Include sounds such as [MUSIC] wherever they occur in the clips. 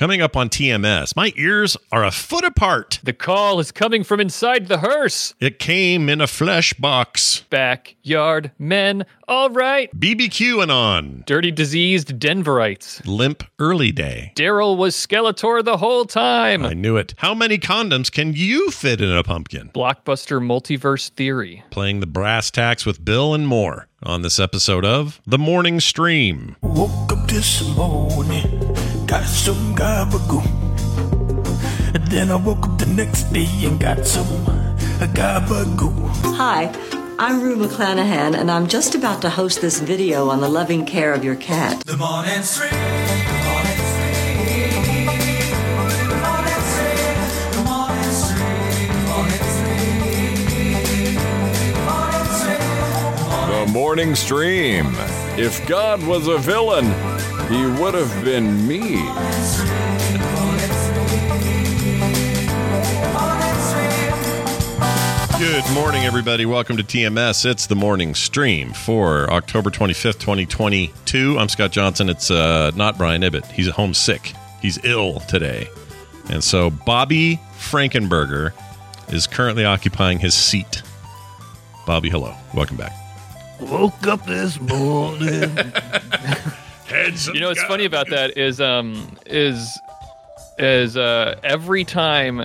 Coming up on TMS, my ears are a foot apart. The call is coming from inside the hearse. It came in a flesh box. Backyard men, all right. BBQ and on. Dirty diseased Denverites. Limp early day. Daryl was Skeletor the whole time. I knew it. How many condoms can you fit in a pumpkin? Blockbuster multiverse theory. Playing the brass tacks with Bill and more on this episode of The Morning Stream. Woke up this morning, got some gabagoo. And then I woke up the next day and got some gabagoo. Hi, I'm Rue McClanahan, and I'm just about to host this video on the loving care of your cat. The morning stream, the morning stream, the morning stream, the morning stream, the morning stream, the morning stream. The morning stream. If God was a villain, he would have been me. Good morning, everybody. Welcome to TMS. It's the morning stream for October 25th, 2022. I'm Scott Johnson. It's uh, not Brian Ibbett. He's homesick. He's ill today. And so Bobby Frankenberger is currently occupying his seat. Bobby, hello. Welcome back. Woke up this morning. [LAUGHS] You know what's funny about that is um is is uh every time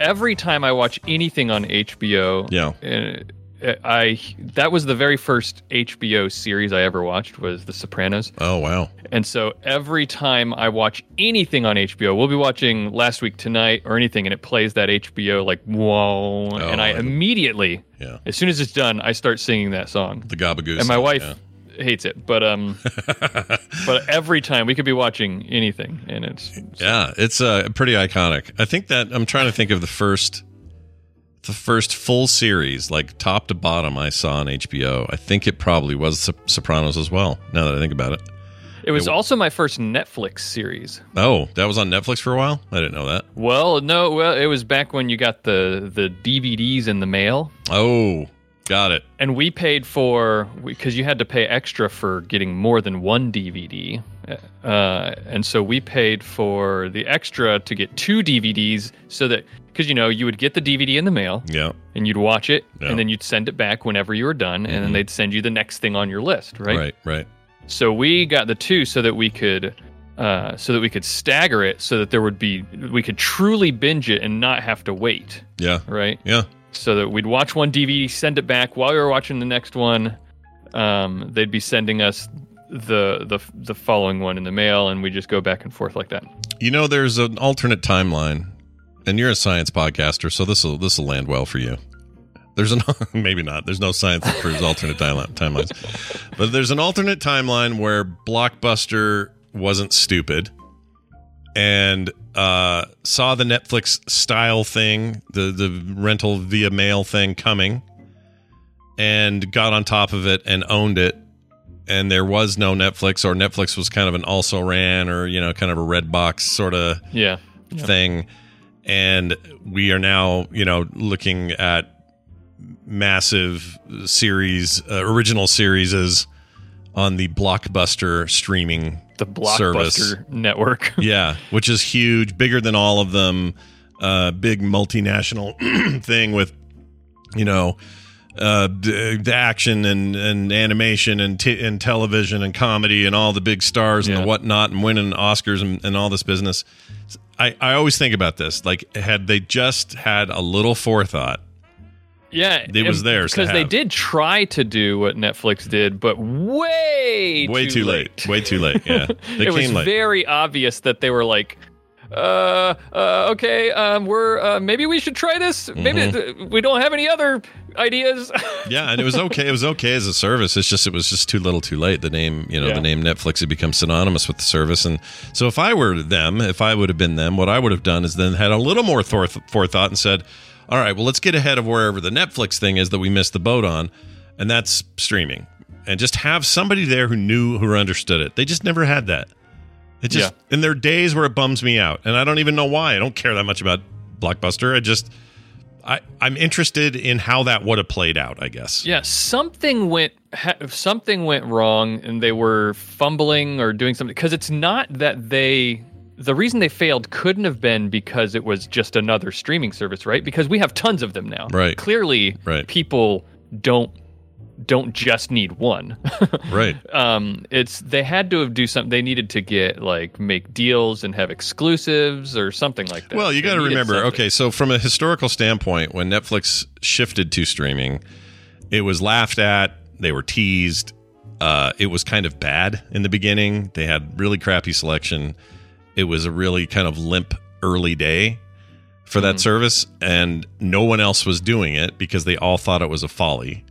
every time I watch anything on HBO Yeah. uh, I that was the very first HBO series I ever watched was The Sopranos. Oh, wow. And so every time I watch anything on HBO, we'll be watching last week tonight or anything, and it plays that HBO like whoa, and I I- immediately, Yeah. as soon as it's done, I start singing that song. The Gabagoose. And my wife Yeah. Hates it, but um, [LAUGHS] but every time we could be watching anything, and it's Yeah, it's uh, pretty iconic. I think that I'm trying to think of the first, the first full series, like top to bottom, I saw on HBO. I think it probably was Sop- Sopranos as well. Now that I think about it. it was also my first Netflix series. Oh, that was on Netflix for a while. I didn't know that. Well, no, well, it was back when you got the the DVDs in the mail. Oh, got it. and we paid for because you had to pay extra for getting more than one DVD, uh, and so we paid for the extra to get two DVDs, so that because you know you would get the DVD in the mail Yeah, and you'd watch it, Yeah. and then you'd send it back whenever you were done, and then they'd send you the next thing on your list, right? right, right. So we got the two so that we could. Uh, so that we could stagger it, so that there would be, we could truly binge it and not have to wait, Yeah, right? yeah. So that we'd watch one DVD, send it back while we were watching the next one. Um, they'd be sending us the the the following one in the mail, and we just go back and forth like that. You know, there's an alternate timeline, and you're a science podcaster, so this will this will land well for you. There's an [LAUGHS] maybe not. There's no science that proves alternate timeline, timelines, but there's an alternate timeline where Blockbuster wasn't stupid and uh, saw the Netflix style thing, the the rental via mail thing coming, and got on top of it and owned it. And there was no Netflix, or Netflix was kind of an also ran, or you know, kind of a red box sort of Yeah, thing. And we are now you know looking at massive series uh, original series on the blockbuster streaming the Blockbuster Service. network. [LAUGHS] yeah which is huge bigger than all of them uh big multinational [CLEARS THROAT] thing with you know uh d- the action and and animation and t- and television and comedy and all the big stars and Yeah. the whatnot and winning oscars and, and all this business I, I always think about this like had they just had a little forethought yeah, It was theirs because they did try to do what Netflix did, but way way too, late. way too late yeah. [LAUGHS] They it was late. very obvious that they were like uh, uh okay um we're uh, maybe we should try this. Maybe Mm-hmm. th- we don't have any other ideas. [LAUGHS] Yeah and it was okay it was okay as a service. It's just it was just too little too late. The name you know Yeah. the name netflix had become synonymous with the service. And so if i were them if i would have been them what i would have done is then had a little more forethought and said all right well let's get ahead of wherever the netflix thing is that we missed the boat on and that's streaming and just have somebody there who knew who understood it they just never had that it just Yeah. and there are days where it bums me out and i don't even know why i don't care that much about blockbuster i just I, I'm interested in how that would have played out. I guess. Yeah, something went ha- something went wrong, and they were fumbling or doing something because it's not that they the reason they failed couldn't have been because it was just another streaming service, right? Because we have tons of them now. Right. Clearly, Right. people don't don't just need one. [LAUGHS] Right. um, it's they had to have do something. They needed to get like make deals and have exclusives or something like that. Well, you got to remember. something. Okay, so from a historical standpoint, when Netflix shifted to streaming, it was laughed at. They were teased. Uh, it was kind of bad in the beginning. They had really crappy selection. It was a really kind of limp early day for Mm-hmm. that service, and no one else was doing it because they all thought it was a folly.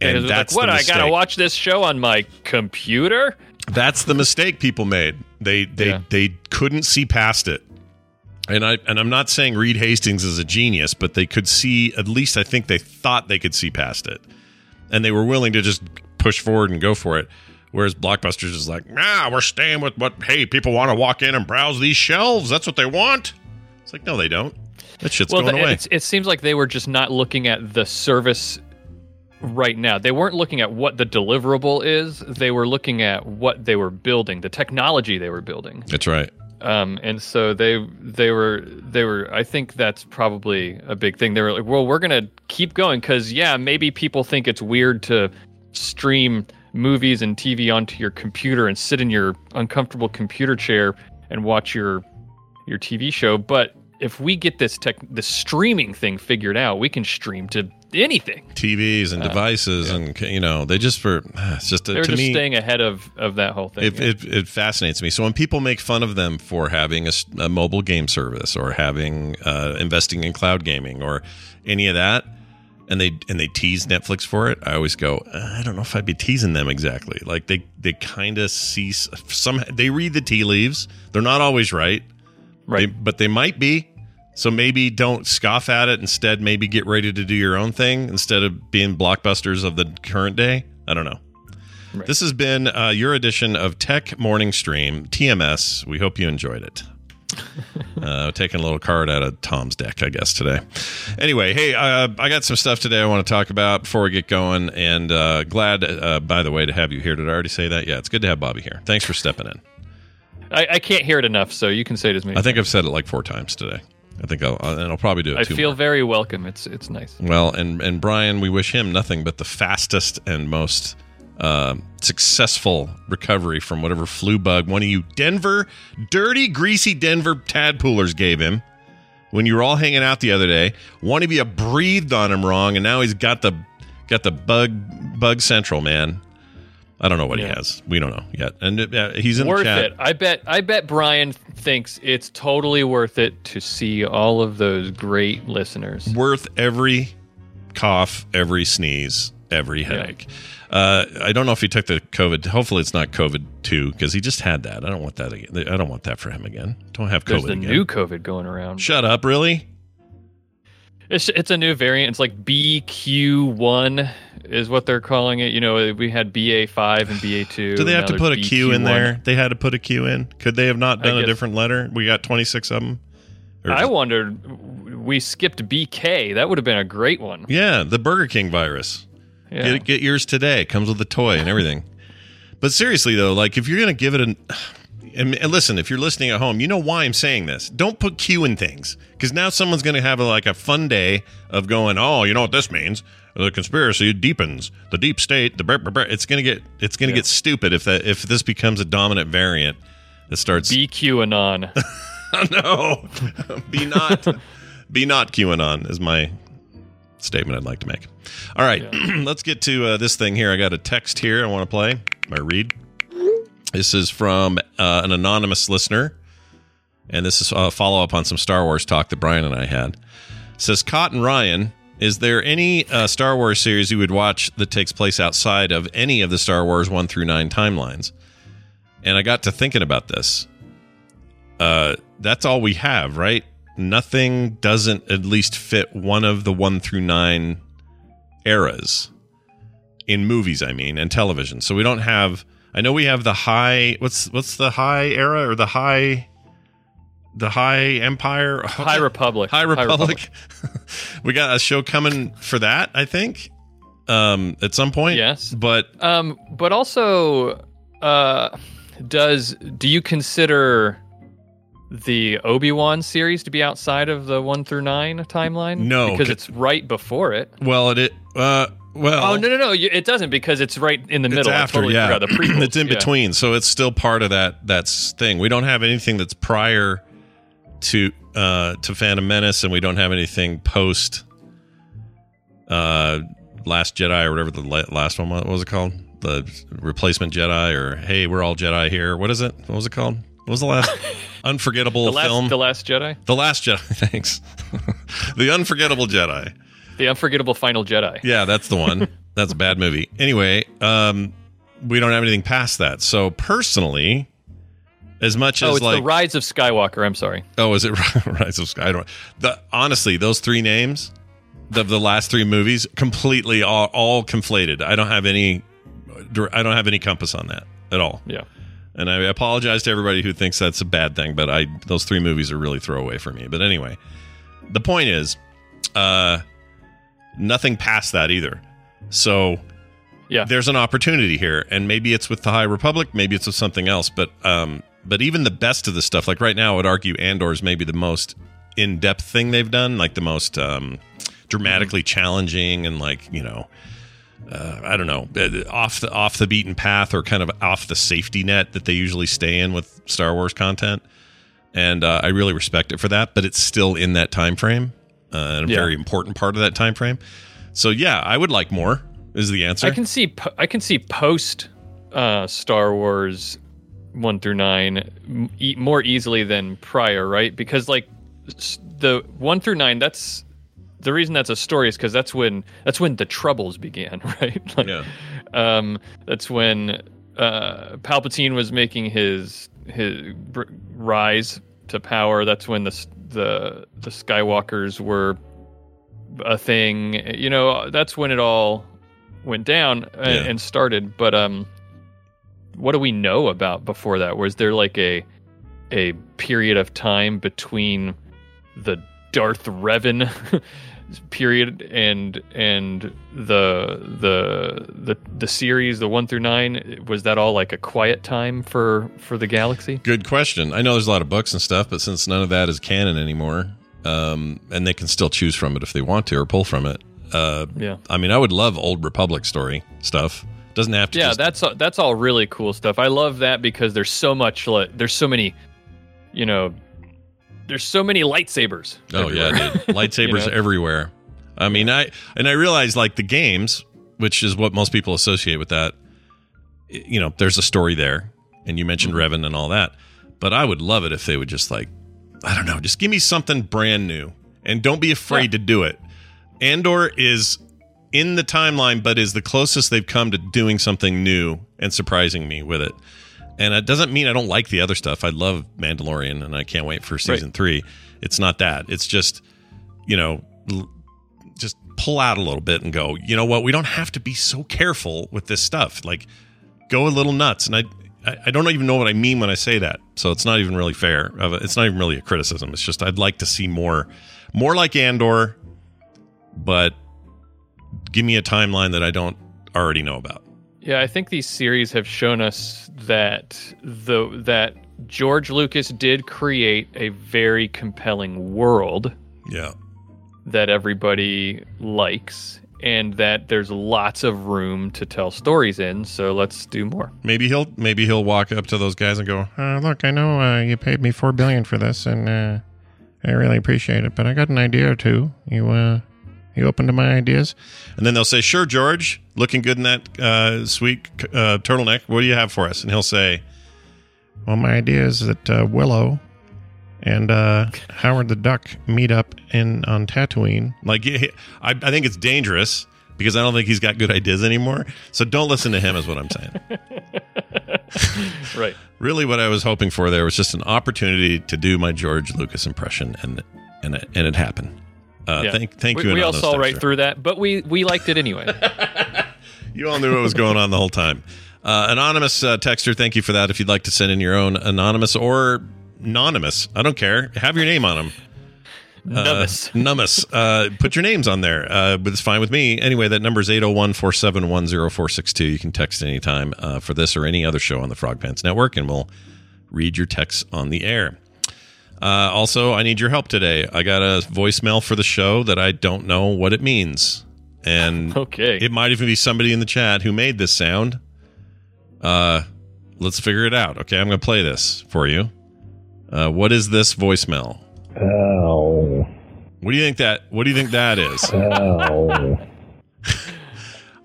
And was that's like, what? I gotta watch this show on my computer. That's the mistake people made. They they Yeah. they couldn't see past it. And I and I'm not saying Reed Hastings is a genius, but they could see at least I think they thought they could see past it. And they were willing to just push forward and go for it. Whereas Blockbusters is like, nah, we're staying with what hey, people want to walk in and browse these shelves. That's what they want. It's like, no, they don't. That shit's well, going the- away. it's, it seems like they were just not looking at the service right now. They weren't looking at what the deliverable is. They were looking at what they were building, the technology they were building. That's right. Um, and so they they were they were. I think that's probably a big thing. They were like, well, we're gonna keep going because yeah, maybe people think it's weird to stream movies and TV onto your computer and sit in your uncomfortable computer chair and watch your your TV show, but if we get this tech the streaming thing figured out, we can stream to anything. TVs and devices and you know, they just for [SIGHS] it's just a, They're to just me staying ahead of of that whole thing. It, yeah. it, it fascinates me. So when people make fun of them for having a mobile game service or having uh, investing in cloud gaming or any of that, and they and they tease Netflix for it, I always go, "Uh, I don't know if I'd be teasing them exactly. Like they they kind of see some. They read the tea leaves. They're not always right, right. They- but they might be. So maybe don't scoff at it. Instead, maybe get ready to do your own thing instead of being blockbusters of the current day. I don't know. Right. This has been uh, your edition of Tech Morning Stream TMS. We hope you enjoyed it. Uh, taking a little card out of Tom's deck, I guess today. Anyway, hey, uh, I got some stuff today I want to talk about before we get going, and uh, glad, uh, by the way, to have you here. Did I already say that? Yeah, it's good to have Bobby here. Thanks for stepping in. I, I can't hear it enough, so you can say it as many. I think I've said it like four times today. I think I'll, and I'll probably do it. I feel more. very welcome. It's it's nice. Well, and and Brian, we wish him nothing but the fastest and most uh, successful recovery from whatever flu bug one of you Denver, dirty, greasy Denver tadpoolers gave him when you were all hanging out the other day. One of you breathed on him wrong, and now he's got the got the bug bug central man. I don't know what he has. We don't know yet, and uh, he's in worth the chat. it. I bet. I bet Brian thinks it's totally worth it to see all of those great listeners. worth every cough, every sneeze, every headache. Uh, I don't know if he took the COVID. Hopefully, it's not COVID two because he just had that. I don't want that again. I don't want that for him again. Don't have There's COVID the again. new COVID going around. Shut up! Really? It's it's a new variant. It's like BQ1 is what they're calling it. You know, we had BA5 and BA2. [SIGHS] Do they have to there's put a Q in BQ1. there? They had to put a Q in. Could they have not done a different letter? We got twenty six of them. Or- I wondered. We skipped BK. That would have been a great one. yeah, the Burger King virus. Yeah. Get, get yours today. It Comes with a toy and everything. but seriously though, like if you're gonna give it an and, listen, if you're listening at home, you know why I'm saying this. Don't put Q in things because now someone's gonna have a, like a fun day of going, oh, you know what this means? The conspiracy deepens. The deep state. The brr, brr, brr. it's gonna get it's gonna Yeah. get stupid if that if this becomes a dominant variant that starts. BQ anon. [LAUGHS] no, be not be not QAnon is my statement I'd like to make. All right, [CLEARS THROAT] let's get to uh, this thing here. I got a text here I want to play. I read. This is from uh, an anonymous listener, and this is a follow up on some Star Wars talk that Brian and I had. It says Scott and Brian. Is there any uh, Star Wars series you would watch that takes place outside of any of the Star Wars 1 through 9 timelines? And I got to thinking about this uh, that's all we have, right? Nothing doesn't at least fit one of the one through nine eras in movies. I mean, and television. So we don't have. I know we have the high. What's what's the high era or the high, the high empire, [LAUGHS] High Republic. High Republic. [LAUGHS] we got a show coming for that. I think um, at some point. Yes. but Um, but also, uh, does do you consider the Obi Wan series to be outside of the one through nine timeline? No, because it's right before it. Well, it. Uh, well. Oh no no no! you- It doesn't because it's right in the middle. It's after, totally yeah. forgot the [CLEARS THROAT] prequels. it's in yeah. between, so it's still part of that that's thing. We don't have anything that's prior to uh to Phantom Menace, and we don't have anything post uh Last Jedi or whatever the last one was. What was it called? The replacement Jedi, or Hey, we're all Jedi here. What is it? What was it called? What was the last unforgettable The last, film? the last Jedi, the Last Jedi. [LAUGHS] Thanks. [LAUGHS] the Unforgettable Jedi. the unforgettable final Jedi. Yeah, that's the one. [LAUGHS] that's a bad movie. Anyway, um, we don't have anything past that. So personally, as much as Oh, it's like, the Rise of Skywalker. I'm sorry. oh, is it Rise of Sky? I don't. The honestly, those three names, the the last three movies, completely all, all conflated. I don't have any. I don't have any compass on that at all. Yeah. And I apologize to everybody who thinks that's a bad thing, but I those three movies are really throwaway for me. But anyway, the point is, uh, nothing past that either. So Yeah. there's an opportunity here, and maybe it's with the High Republic, maybe it's with something else. But um, but even the best of the stuff, like right now, I would argue Andor is maybe the most in depth thing they've done, like the most um, dramatically challenging, and like you know. Uh, I don't know, uh, off the off the beaten path or kind of off the safety net that they usually stay in with Star Wars content, and uh, I really respect it for that. But it's still in that time frame, uh, and a Yeah. very important part of that time frame. So yeah, I would like more. Is the answer? I can see po- I can see post uh, Star Wars one through nine e- more easily than prior, right? Because like the one through nine, that's the reason that's a story is because that's when that's when the troubles began, [LAUGHS] right? Like, Yeah. um, that's when uh, Palpatine was making his his br- rise to power. That's when the the the Skywalkers were a thing. You know, that's when it all went down and, Yeah. and started. But um, what do we know about before that? Was there like a a period of time between the Darth Revan [LAUGHS] period and and the the the the series, the one through nine? Was that all like a quiet time for for the galaxy? Good question. I know there's a lot of books and stuff, but since none of that is canon anymore, um, and they can still choose from it if they want to or pull from it. Uh, Yeah. I mean, I would love old Republic story stuff. Doesn't have to. yeah just, that's that's all really cool stuff i love that because there's so much like there's so many you know there's so many lightsabers Oh yeah, dude. [LAUGHS] Lightsabers You know? everywhere. I mean, I and I realize like the games, which is what most people associate with that. You know, there's a story there, and you mentioned Mm-hmm. Revan and all that. But I would love it if they would just like, I don't know, just give me something brand new, and don't be afraid Yeah. to do it. Andor is in the timeline, but is the closest they've come to doing something new and surprising me with it. And it doesn't mean I don't like the other stuff. I love Mandalorian, and I can't wait for season three. It's not that. It's just, you know, l- just pull out a little bit and go. You know what? We don't have to be so careful with this stuff. Like, go a little nuts. And I, I, don't even know what I mean when I say that. So it's not even really fair. Of It's not even really a criticism. It's just I'd like to see more, more like Andor, but give me a timeline that I don't already know about. Yeah i think these series have shown us that the that george lucas did create a very compelling world Yeah. that everybody likes and that there's lots of room to tell stories in so let's do more Maybe he'll maybe he'll walk up to those guys and go, Uh, look, I know uh, you paid me four billion for this, and uh, I really appreciate it. But I got an idea or two. You, uh, you open to my ideas? and then they'll say, "Sure, George, looking good in that uh, sweet uh, turtleneck. What do you have for us?" And he'll say, Well, my idea is that uh, Willow and uh, Howard the Duck meet up in on Tatooine. "Like, I, I think it's dangerous because I don't think he's got good ideas anymore. So don't listen to him." Is what I'm saying. [LAUGHS] right really, what I was hoping for there was just an opportunity to do my George Lucas impression, and and it, and it happened. Uh, Yeah. Thank thank we, you. we all saw right Texter. through that but we we liked it anyway [LAUGHS] [LAUGHS] You all knew what was going on the whole time. Uh, anonymous uh, texter, thank you for that. If you'd like to send in your own anonymous or anonymous, I don't care. Have your name on them. [LAUGHS] Numbus. Uh, Nummus. Uh, put your names on there, uh, but it's fine with me. Anyway, that number is 801 471 0462. You can text anytime uh, for this or any other show on the Frog Pants Network, and we'll read your texts on the air. Uh, also, I need your help today. I got a voicemail for the show that I don't know what it means, and [LAUGHS] Okay. it might even be somebody in the chat who made this sound. Uh, let's figure it out. Okay, I'm going to play this for you. Uh, what is this voicemail? Ow. What do you think that? What do you think that is? Ow.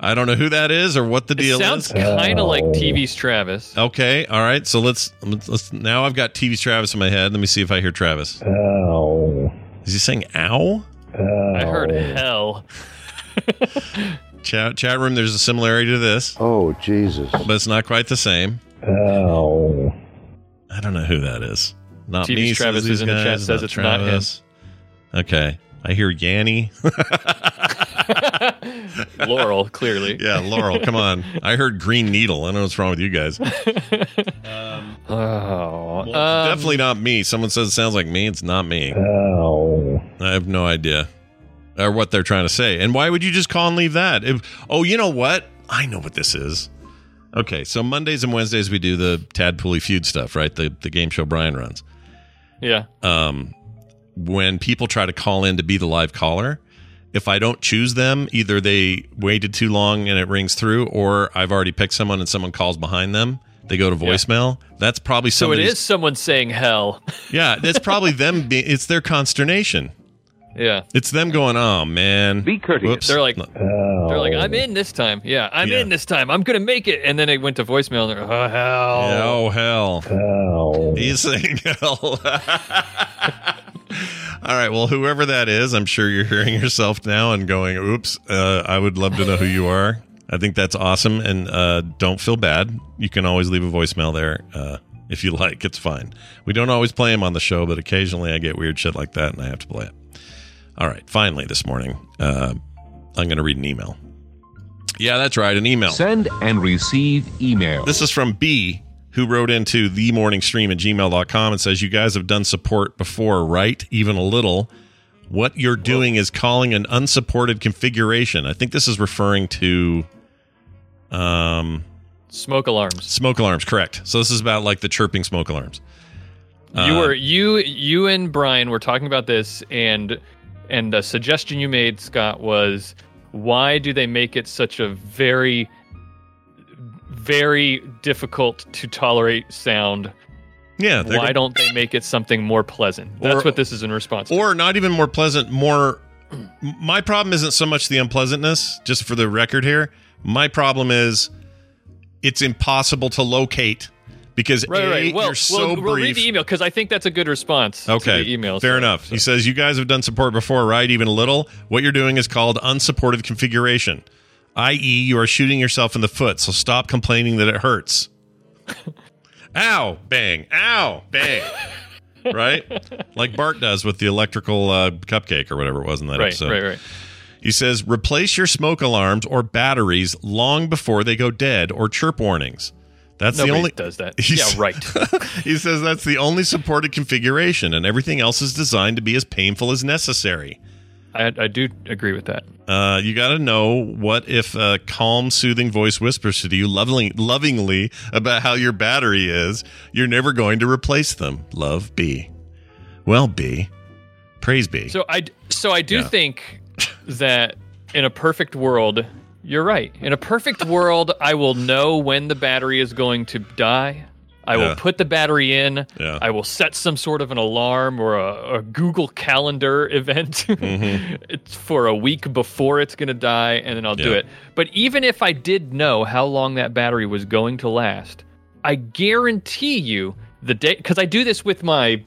I don't know who that is or what the it deal sounds is. Sounds kind of oh. like Oh. TV's Travis. Okay, all right. So let's, let's let's now I've got TV's Travis in my head. Let me see if I hear Travis. Ow. Is he saying "ow"? Ow. I heard hell. Chat chat room. There's a similarity to this, Oh, Jesus. but it's not quite the same. Ow. I don't know who that is. Not TV's me. Travis these is in the chat, guys, says not it's not him. Travis. Okay, I hear Yanny. [LAUGHS] [LAUGHS] [LAUGHS] Laurel, clearly. yeah, Laurel. Come on. I heard Green Needle. I don't know what's wrong with you guys. [LAUGHS] Oh. Well, um, definitely not me. Someone says it sounds like me. It's not me. Ow. I have no idea or what they're trying to say. And why would you just call and leave that? If, oh, you know what? I know what this is. Okay, so Mondays and Wednesdays we do the Tad Pulley feud stuff, right? The the game show Brian runs. Yeah. Um, when people try to call in to be the live caller, if I don't choose them, either they waited too long and it rings through, or I've already picked someone and someone calls behind them. They go to voicemail. That's probably So It is someone saying hell. [LAUGHS] Yeah, it's probably them. Being, it's their consternation. yeah. It's them going, "Oh man, Be courteous. Whoops. They're like- Ow. They're like, I'm oh. in this time. Yeah, I'm Yeah. in this time. I'm gonna make it. And then it went to voicemail. And they're, oh hell. Yeah, oh hell. Ow. He's saying [LAUGHS] hell. [LAUGHS] All right. Well, whoever that is, I'm sure you're hearing yourself now and going, oops, uh, I would love to know who you are. I think that's awesome. And uh, don't feel bad. You can always leave a voicemail there uh, if you like. It's fine. We don't always play them on the show, but occasionally I get weird shit like that and I have to play it. All right. Finally, this morning, uh, I'm going to read an email. Yeah, that's right. An email. Send and receive email. This is from B, who wrote into the morning stream at gmail.com and says, You guys have done support before, right? Even a little. What you're doing is calling an unsupported configuration. I think this is referring to um, Smoke alarms. smoke alarms, correct. So this is about like the chirping smoke alarms. you Uh, were you you and Brian were talking about this, and and a suggestion you made, Scott, was why do they make it such a very very difficult to tolerate sound? Yeah. Why don't they make it something more pleasant? That's Or- what this is in response to. or not even more pleasant, more. My problem isn't so much the unpleasantness, just for the record here. My problem is it's impossible to locate because Right, A, right. Well, you're so we'll, we'll read the email because I think that's a good response. Okay, to the email. fair So- enough. so- He says you guys have done support before, right? Even a little. What you're doing is called unsupported configuration, i.e., you are shooting yourself in the foot. So stop complaining that it hurts. [LAUGHS] Ow! Bang! Ow! Bang! right, like Bart does with the electrical uh, cupcake or whatever it was in that Right, episode. right, right. He says replace your smoke alarms or batteries long before they go dead or chirp warnings. That's Nobody the only does that. [LAUGHS] Yeah, right. [LAUGHS] he says that's the only supported configuration, and everything else is designed to be as painful as necessary. I, I do agree with that. Uh, you got to know what if a calm, soothing voice whispers to you lovingly, lovingly about how your battery is. You're never going to replace them. Love, B. Well, B. Praise B. So I so I do Yeah. think [LAUGHS] that in a perfect world, you're right. In a perfect world, I will know when the battery is going to die. I Yeah. will put the battery in. Yeah. I will set some sort of an alarm or a, a Google Calendar [LAUGHS] event it's [LAUGHS] for a week before it's going to die, and then I'll do Mm-hmm. It. But even if I did know how long that battery was going to last, I guarantee you the day because I do this with my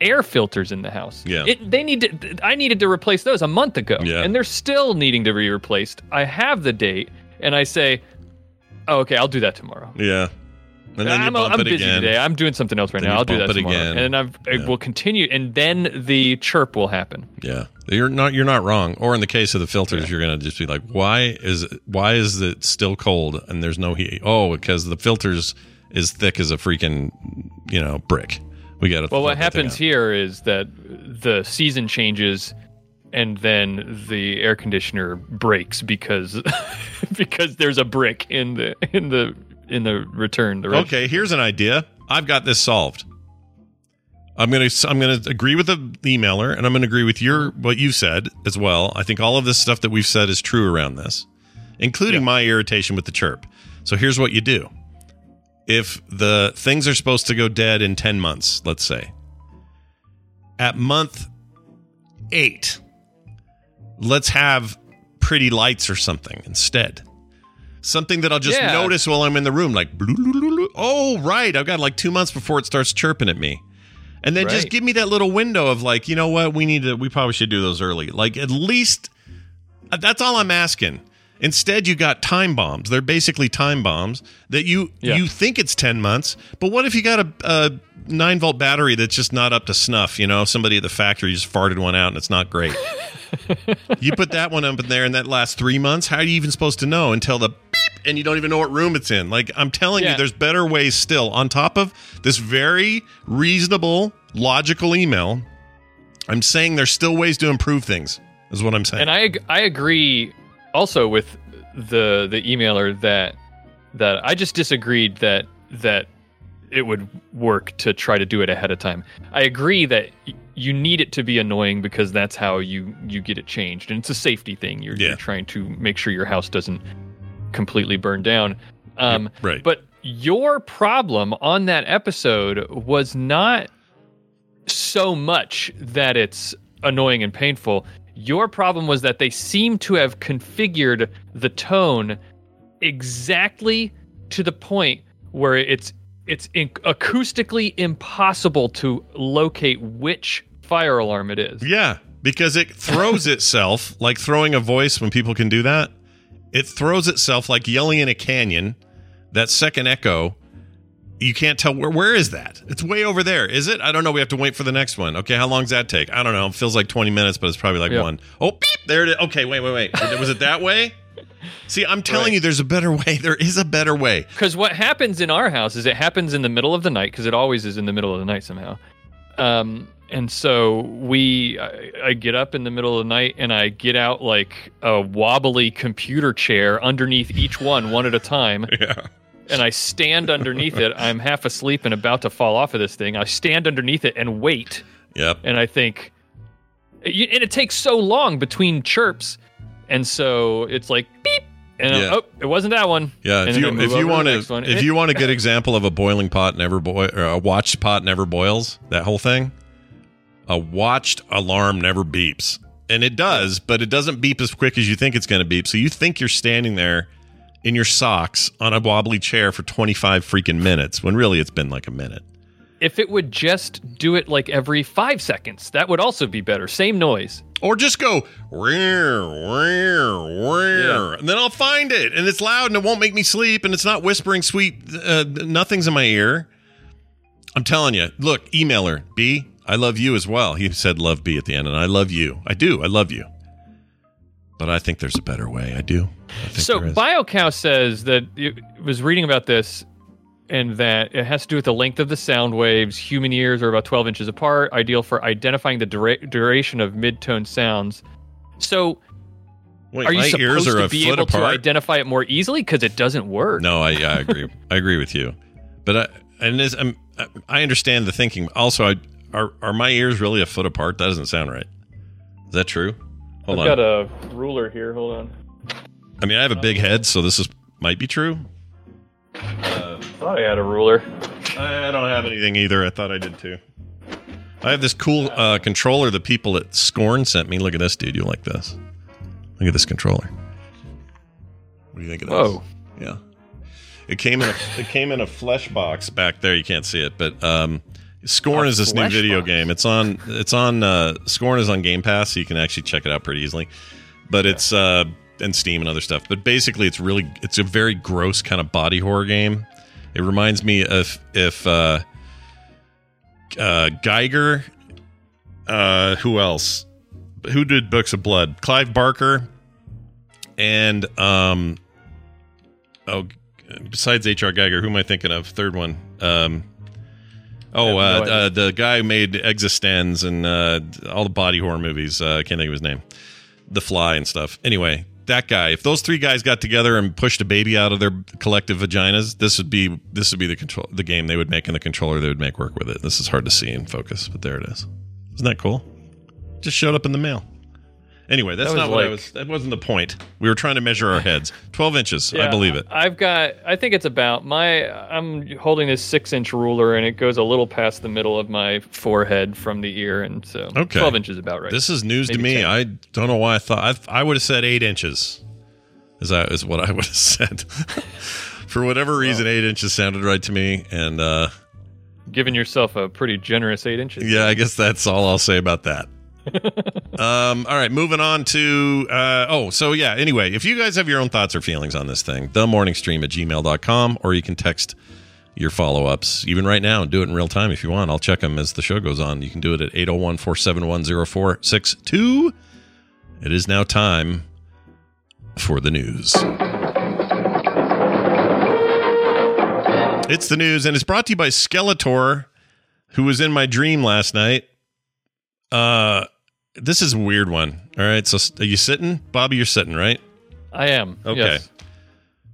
air filters in the house. Yeah. It, they need to. I needed to replace those a month ago, Yeah. and they're still needing to be replaced. I have the date, and I say, oh, "Okay, I'll do that tomorrow." yeah. And then I'm, I'm busy again. today. I'm doing something else right Then now. I'll do that tomorrow, again. and I've, it Yeah. will continue. And then the chirp will happen. Yeah, you're not you're not wrong. Or in the case of the filters, you're gonna just be like, why is why is it still cold and there's no heat? Oh, because the filters is thick as a freaking you know brick. We got to. Well, what happens here is that the season changes, and then the air conditioner breaks because [LAUGHS] because there's a brick in the in the in the return. The Okay, here's an idea. I've got this solved. I'm gonna I'm gonna agree with the emailer, and I'm gonna agree with your what you said as well. I think all of this stuff that we've said is true around this, including my irritation with the chirp. So here's what you do: if the things are supposed to go dead in ten months, let's say, at month eight, let's have pretty lights or something instead. Something that I'll just Yeah. notice while I'm in the room, like, oh, right, I've got like two months before it starts chirping at me. And then just give me that little window of like, you know what, we need to, we probably should do those early. Like, at least, uh, that's all I'm asking. Instead, you got time bombs. They're basically time bombs that you Yeah. you think it's ten months, but what if you got a, a nine volt battery that's just not up to snuff? You know, somebody at the factory just farted one out and it's not great. [LAUGHS] you put that one up in there and that lasts three months. How are you even supposed to know until the and you don't even know what room it's in? Like I'm telling you, there's better ways still. On top of this very reasonable, logical email, I'm saying there's still ways to improve things. Is what I'm saying. And I I agree also with the the emailer that that I just disagreed that that it would work to try to do it ahead of time. I agree that you need it to be annoying because that's how you you get it changed and it's a safety thing. You're, Yeah. you're trying to make sure your house doesn't completely burned down. Um, right. But your problem on that episode was not so much that it's annoying and painful. Your problem was that they seem to have configured the tone exactly to the point where it's it's in- acoustically impossible to locate which fire alarm it is. Yeah, because it throws [LAUGHS] itself like throwing a voice when people can do that. It throws itself like yelling in a canyon. That second echo, you can't tell where where is that? It's way over there. Is it? I don't know. We have to wait for the next one. Okay, how long does that take? I don't know. It feels like 20 minutes, but it's probably like Yeah. one. Oh, beep, there it is. Okay, wait, wait, wait. Was it that way? See, I'm telling Right. you there's a better way. There is a better way. Because what happens in our house is it happens in the middle of the night because it always is in the middle of the night somehow. Um, and so we, I, I get up in the middle of the night and I get out like a wobbly computer chair underneath each one, one at a time. [LAUGHS] Yeah. and I stand underneath it. I'm half asleep and about to fall off of this thing. I stand underneath it and wait, Yep. and I think, and it takes so long between chirps, and so it's like beep, and Yeah. oh, it wasn't that one. Yeah, if you if you want to if It- you want a good example of a boiling pot never boil or a watched pot never boils, that whole thing, a watched alarm never beeps, and it does, but it doesn't beep as quick as you think it's going to beep. So you think you're standing there in your socks on a wobbly chair for 25 freaking minutes when really it's been like a minute. if it would just do it like every five seconds, that would also be better. Same noise. Or just go, "Rear, rear, rear," and then I'll find it. And it's loud and it won't make me sleep. And it's not whispering sweet uh, nothings in my ear. I'm telling you. Look, emailer, B, I love you as well. He said love B at the end. And I love you. I do. I love you. But I think there's a better way. I do. I think So. BioCow says that it was reading about this and that it has to do with the length of the sound waves. Human ears are about 12 inches apart, ideal for identifying the dura- duration of mid-tone sounds. So Wait, are you supposed ears are to be able to identify it more easily? Because it doesn't work. No, I, yeah, I agree. [LAUGHS] I agree with you. But I, and this, I'm, I understand the thinking. Also, I, are are my ears really a foot apart? That doesn't sound right. Is that true? Hold on. I've on. got a ruler here. Hold on. I mean, I have a big head, so this is might be true. I thought I had a ruler. I, don't have anything either. I thought I did too. I have this cool uh, controller that people at Scorn sent me. Look at this, dude. You like this? Look at this controller. What do you think of this? Whoa. Yeah. It came in a it came in a flesh box back there. You can't see it, but um, Scorn is this new video box? game. It's on it's on uh, Scorn is on Game Pass, so you can actually check it out pretty easily. But it's uh and Steam and other stuff. But basically, it's really it's a very gross kind of body horror game. It reminds me of if uh, uh, Giger, uh, who else? Who did Books of Blood? Clive Barker, and um, oh, besides H.R. Giger, who am I thinking of? Third one. Um, oh, I uh, no uh, the guy who made Existenz and uh, all the body horror movies. Uh, I can't think of his name. The Fly and stuff. Anyway, that guy. If those three guys got together and pushed a baby out of their collective vaginas, this would be this would be the control the game they would make and the controller they would make work with it. This is hard to see in focus, but there it is. Isn't that cool? Just showed up in the mail. Anyway, that's That not what I was. That wasn't the point. We were trying to measure our heads. Twelve inches. I believe it. I've got. I think it's about my. I'm holding this six-inch ruler, and it goes a little past the middle of my forehead from the ear, and so Okay. twelve inches about right. This is news to me. 10. I don't know why I thought I, I would have said eight inches. Is that is what I [LAUGHS] would have said? [LAUGHS] For whatever reason, eight inches sounded right to me, and uh, giving yourself a pretty generous eight inches. yeah, I guess that's all I'll say about that. [LAUGHS] um, all right, moving on to uh, oh, so yeah. Anyway, if you guys have your own thoughts or feelings on this thing, the morning stream at gmail.com, or you can text your follow ups even right now and do it in real time if you want. I'll check them as the show goes on. You can do it at 801 471 0462. It is now time for the news. It's the news, and it's brought to you by Skeletor, who was in my dream last night. Uh, this is a weird one. All right, so are you sitting, Bobby? You're sitting, right? I am. Okay. Yes.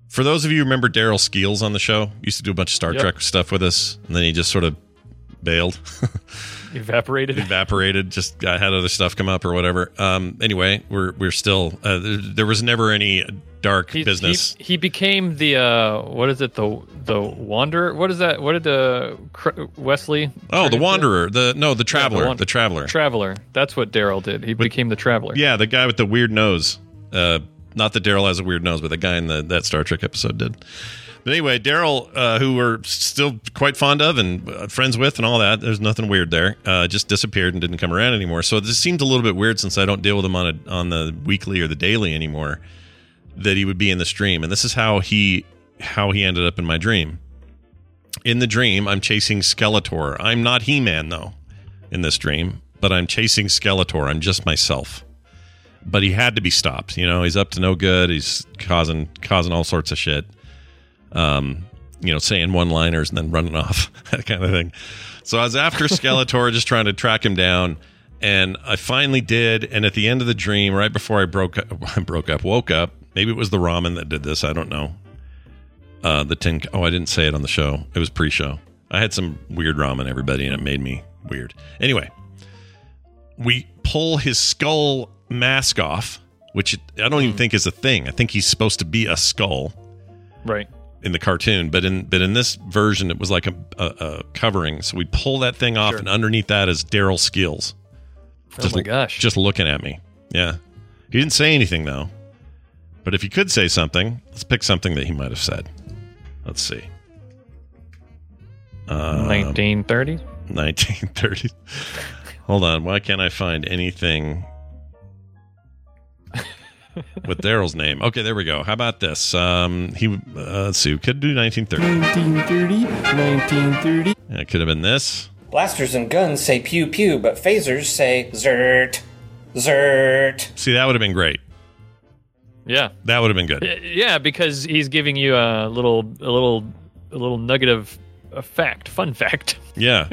For those of you who remember Daryl Skeels on the show, used to do a bunch of Star Yep. Trek stuff with us, and then he just sort of bailed, [LAUGHS] Evaporated. evaporated. Just uh, had other stuff come up or whatever. Um, anyway, we're we're still uh, there, there was never any dark He- business. He, he became the uh, what is it? The the wanderer. What is that? What did the Cr- Wesley? oh, the? Wanderer, the no, the Traveler, wan- the Traveler. Traveler. That's what Daryl did. He became the Traveler. Yeah, the guy with the weird nose. Uh, not that Daryl has a weird nose, but the guy in the, that Star Trek episode did. But anyway, Daryl, uh, who we're still quite fond of and uh, friends with and all that, there's nothing weird there. Uh, just disappeared and didn't come around anymore. So this seemed a little bit weird since I don't deal with him on a, on the weekly or the daily anymore. That he would be in the stream, and this is how he how he ended up in my dream. In the dream, I'm chasing Skeletor. I'm not He Man though, in this dream, but I'm chasing Skeletor. I'm just myself but he had to be stopped. You know, he's up to no good. He's causing causing all sorts of shit. Um, you know, saying one liners and then running [LAUGHS] off, that kind of thing. So I was after [LAUGHS] Skeletor, just trying to track him down, and I finally did. And at the end of the dream, right before I broke up, [LAUGHS] I broke up, woke up. Maybe it was the ramen that did this. I don't know. Uh, the tin. Oh, I didn't say it on the show. It was pre-show. I had some weird ramen, everybody, and it made me weird. Anyway, we pull his skull mask off, which I don't even think is a thing. I think he's supposed to be a skull Right. In the cartoon, but in but in this version, it was like a, a, a covering. So we pull that thing off, Sure. and underneath that is Daryl Skills. Oh my gosh. Just looking at me. Yeah, he didn't say anything though. But if he could say something, let's pick something that he might have said. Let's see. Um, 1930s. [LAUGHS] 1930s. Hold on. Why can't I find anything with Daryl's name? Okay, there we go. How about this? Um, he uh, let's see. Could do 1930. 1930, 1930. Yeah, it could have been this. Blasters and guns say pew pew, but phasers say zert. Zert. See, that would have been great. Yeah. That would have been good. Yeah, because he's giving you a little, a little, a little nugget of a fact, fun fact. [LAUGHS] Yeah.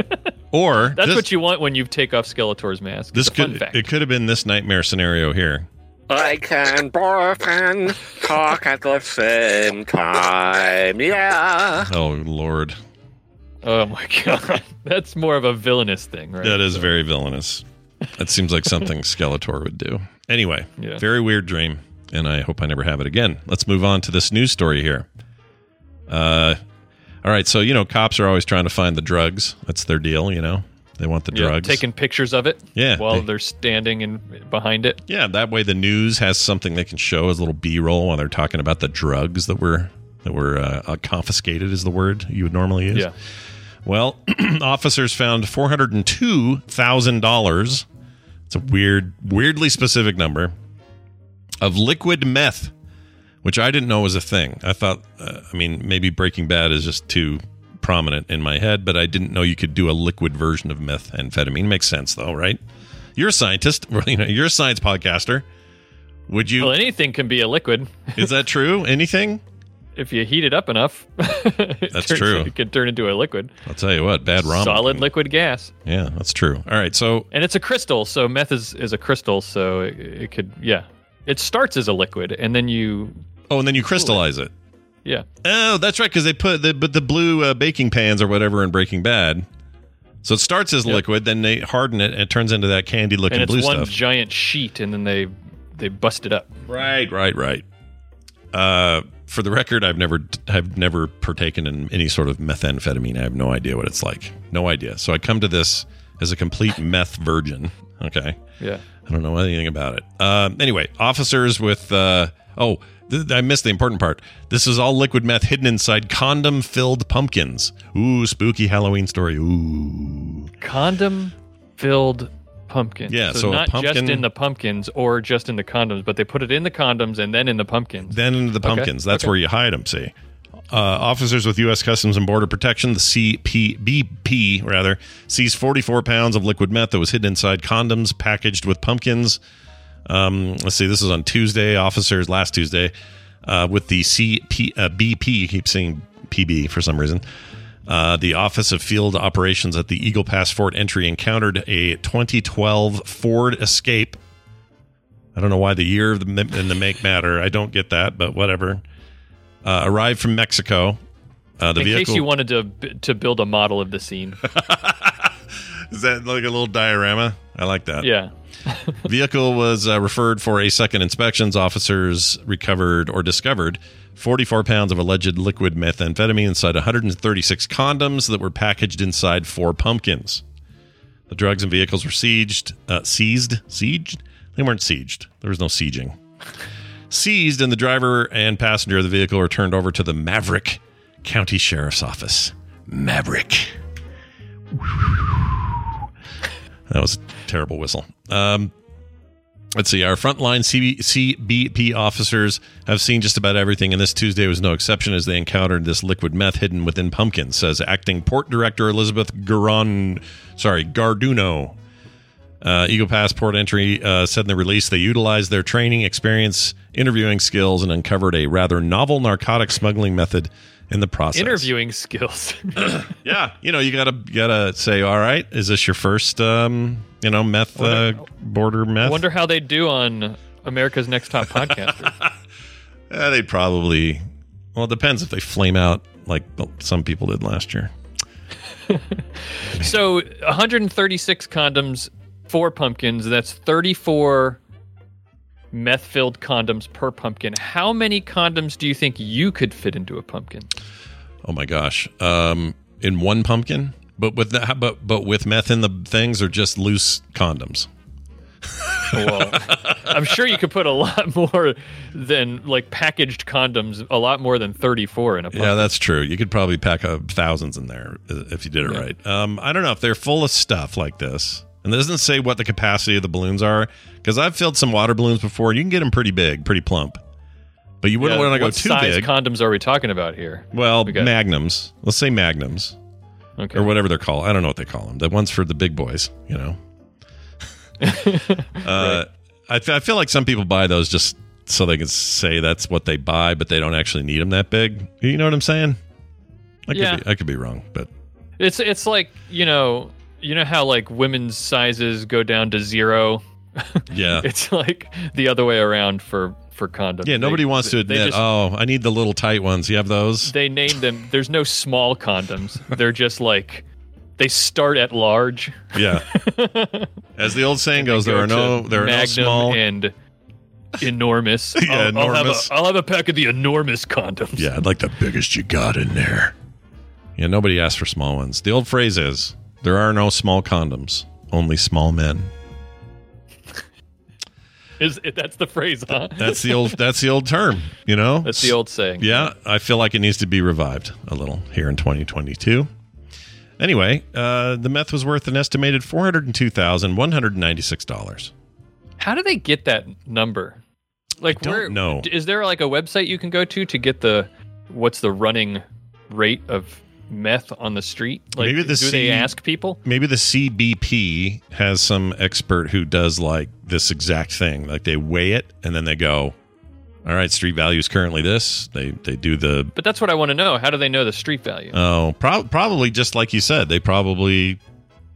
Or That's this, what you want when you take off Skeletor's mask. this It's fun could fact. it could have been this nightmare scenario here. I can barf and talk at the same time. Yeah. Oh Lord, oh my god, [LAUGHS] that's more of a villainous thing, right? that is very villainous. That seems like something [LAUGHS] Skeletor would do. Anyway, Yeah. very weird dream, and I hope I never have it again. Let's move on to this news story here. Uh, all right, so you know, cops are always trying to find the drugs. That's their deal, you know. They want the Yeah, drugs. taking pictures of it. Yeah, while they- are standing and behind it. Yeah, that way the news has something they can show as a little B-roll while they're talking about the drugs that were that were uh, uh, confiscated is the word you would normally use. Yeah. Well, [CLEARS THROAT] officers found four hundred and two thousand dollars. It's a weird, weirdly specific number of liquid meth, which I didn't know was a thing. I thought, uh, I mean, maybe Breaking Bad is just too prominent in my head, but I didn't know you could do a liquid version of methamphetamine. Makes sense, though, right? You're a scientist. [LAUGHS] You know, you're a science podcaster. Would you? Well, anything can be a liquid [LAUGHS] is that true? Anything? if you heat it up enough. [LAUGHS] it That's turns- true. It can turn into a liquid, I'll tell you what, bad ramen. solid liquid gas, Yeah, that's true. All right, so and it's a crystal. So meth is, is a crystal. So it, it could, yeah, It starts as a liquid, and then you Oh, and then you crystallize it. Yeah. Oh, that's right, because they put the but the blue uh, baking pans or whatever in Breaking Bad. So it starts as Yep. liquid, then they harden it, and it turns into that candy looking and it's blue one stuff. giant sheet, and then they they bust it up. Right, right, right. Uh, for the record, I've never I've never partaken in any sort of methamphetamine. I have no idea what it's like. No idea. So I come to this as a complete meth virgin. Okay. Yeah. I don't know anything about it. Um, anyway, officers with uh, oh, th- I missed the important part. This is all liquid meth hidden inside condom-filled pumpkins. Ooh, spooky Halloween story. Ooh. Condom filled pumpkins. Yeah, so a not just in the pumpkins or just in the condoms, but they put it in the condoms and then in the pumpkins. Then into the Okay, pumpkins. That's okay. where you hide them. See, uh, officers with U.S. Customs and Border Protection, the CPBP rather, seized 44 pounds of liquid meth that was hidden inside condoms packaged with pumpkins. Um, let's see. This is on Tuesday. Officers last Tuesday uh, with the CP uh, BP. Keep saying PB for some reason. Uh, the Office of Field Operations at the Eagle Pass Fort entry encountered a 2012 Ford Escape I don't know why the year the, and the make matter. I don't get that, but whatever. Uh, arrived from Mexico. Uh, the in vehicle case you wanted to to build a model of the scene. [LAUGHS] is that like a little diorama? I like that. yeah. Vehicle was uh, referred for a second inspections. Officers recovered or discovered 44 pounds of alleged liquid methamphetamine inside 136 condoms that were packaged inside four pumpkins. The drugs and vehicles were sieged, uh, seized. They weren't sieged. There was no sieging. Seized, and the driver and passenger of the vehicle were turned over to the Maverick County Sheriff's Office. Maverick. That was terrible whistle. Um, let's see. Our frontline CB, CBP officers have seen just about everything, and this Tuesday was no exception as they encountered this liquid meth hidden within pumpkins, says acting port director Elizabeth Garon, sorry, Garduno. Uh, Eagle Pass Port Entry uh, said in the release they utilized their training, experience, interviewing skills, and uncovered a rather novel narcotic smuggling method in the process. Interviewing skills. [COUGHS] Yeah, you know, you gotta you gotta say, all right, is this your first, um, you know, meth uh, border I meth? wonder how they do on America's Next Top Podcaster. [LAUGHS] Uh, they'd probably. Well, it depends if they flame out like some people did last year. [LAUGHS] so 136 condoms, four pumpkins. That's 34 meth-filled condoms per pumpkin. How many condoms do you think you could fit into a pumpkin? Oh my gosh, um, in one pumpkin, but with that, but but with meth in the things or just loose condoms. Well, [LAUGHS] I'm sure you could put a lot more than like packaged condoms, a lot more than 34 in a pumpkin. Yeah, that's true. You could probably pack up thousands in there if you did it Yeah. right. Um, I don't know if they're full of stuff like this, and it doesn't say what the capacity of the balloons are because I've filled some water balloons before. and You can get them pretty big, pretty plump, but you wouldn't Yeah, want to go too much. what too size big. condoms are we talking about here? well, We got- magnums. Let's say magnums Okay. or whatever they're called. I don't know what they call them. The ones for the big boys, you know. [LAUGHS] uh, I, fe- feel like some people buy those just so they can say that's what they buy, but they don't actually need them that big. You know what I'm saying? I could Yeah. be, I could be wrong, but It's it's like you know you know how like women's sizes go down to zero. yeah. [LAUGHS] It's like the other way around for for condoms. Yeah, nobody They- wants to admit, just- oh, I need the little tight ones. You have those? they name them. There's no small condoms. [LAUGHS] They're just like they start at large. Yeah. [LAUGHS] As the old saying goes, there Go are no there are no small. and enormous. [LAUGHS] Yeah, I'll, I'll have a, I'll have a pack of the enormous condoms. Yeah, I'd like the biggest you got in there. Yeah, nobody asks for small ones. The old phrase is, there are no small condoms, only small men. Is that's the phrase, huh? That's the old that's the old term, you know? That's the old saying. Yeah, I feel like it needs to be revived a little here in 2022. Anyway, uh, the meth was worth an estimated $402,196. How do they get that number? Like, don't where know. Is there like a website you can go to to get the what's the running rate of meth on the street? Like, Maybe the do C- they ask people? Maybe the CBP has some expert who does like this exact thing. Like they weigh it and then they go, all right, street value is currently this. They they do the But that's what I want to know. How do they know the street value? Oh, prob probably just like you said, they probably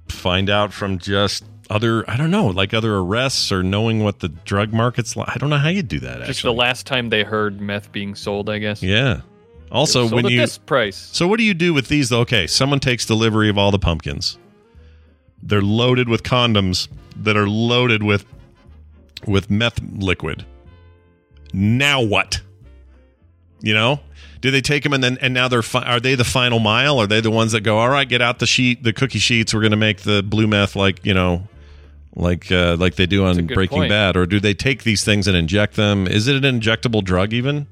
find out from just other I don't know, like other arrests or knowing what the drug market's like. I don't know how you do that. Just Actually, the last time they heard meth being sold, I guess. yeah. Also, when you this price. so what do you do with these? though? Okay, someone takes delivery of all the pumpkins. They're loaded with condoms that are loaded with with meth liquid. Now what? You know, do they take them and then and now they're fi- are they the final mile? Are they the ones that go all right? Get out the sheet, the cookie sheets. We're going to make the blue meth like you know, like uh, like they do on Breaking point. Bad, or do they take these things and inject them? Is it an injectable drug even?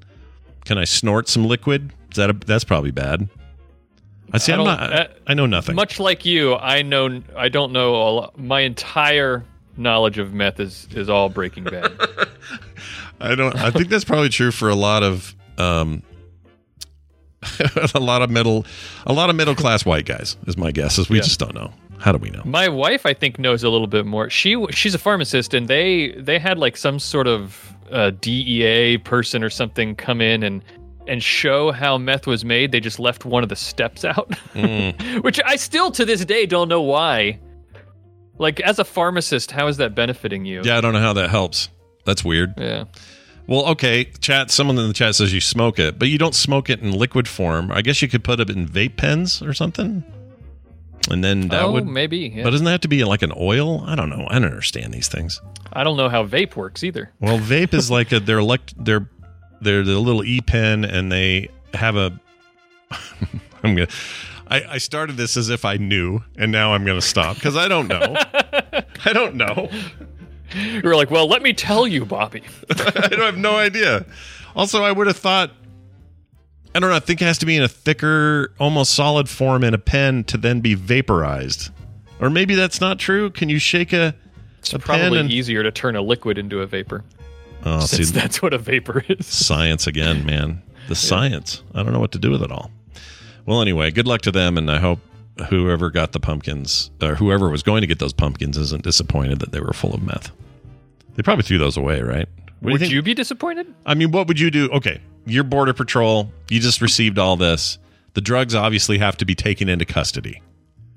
Can I snort some liquid? Is that a, that's probably bad. I see. I I'm don't- uh, I know nothing. Much like you, I know I don't know a lot. My entire knowledge of meth is is all Breaking Bad. [LAUGHS] I don't. I think that's probably true for a lot of um, [LAUGHS] a lot of middle, a lot of middle class white guys. Is my guess. Is we Yeah. just don't know. How do we know? My wife, I think, knows a little bit more. She she's a pharmacist, and they they had like some sort of uh, DEA person or something come in and and show how meth was made. They just left one of the steps out, Mm. [LAUGHS] which I still to this day don't know why. Like as a pharmacist, how is that benefiting you? Yeah, I don't know how that helps. That's weird. Yeah. Well, okay, chat. Someone in the chat says you smoke it, but you don't smoke it in liquid form. I guess you could put it in vape pens or something, and then that oh, would. maybe. Yeah. But doesn't that have to be like an oil? I don't know. I don't understand these things. I don't know how vape works either. Well, vape is like a they're elect they're they're the little e pen and they have a. [LAUGHS] I'm gonna. I, I started this as if I knew, and now I'm gonna stop because I don't know. [LAUGHS] I don't know. You were like, well, let me tell you, Bobby. [LAUGHS] I don't have no idea. Also, I would have thought. I don't know. I think it has to be in a thicker, almost solid form in a pen to then be vaporized, or maybe that's not true. Can you shake a? It's a probably and- easier to turn a liquid into a vapor. Oh, [LAUGHS] see, that's what a vapor is. science again, man. The science. I don't know what to do with it all. Well, anyway, good luck to them, and I hope whoever got the pumpkins or whoever was going to get those pumpkins isn't disappointed that they were full of meth. They probably threw those away, right? What Would think? you be disappointed? I mean, what would you do? Okay, you're border patrol. You just received all this. The drugs obviously have to be taken into custody.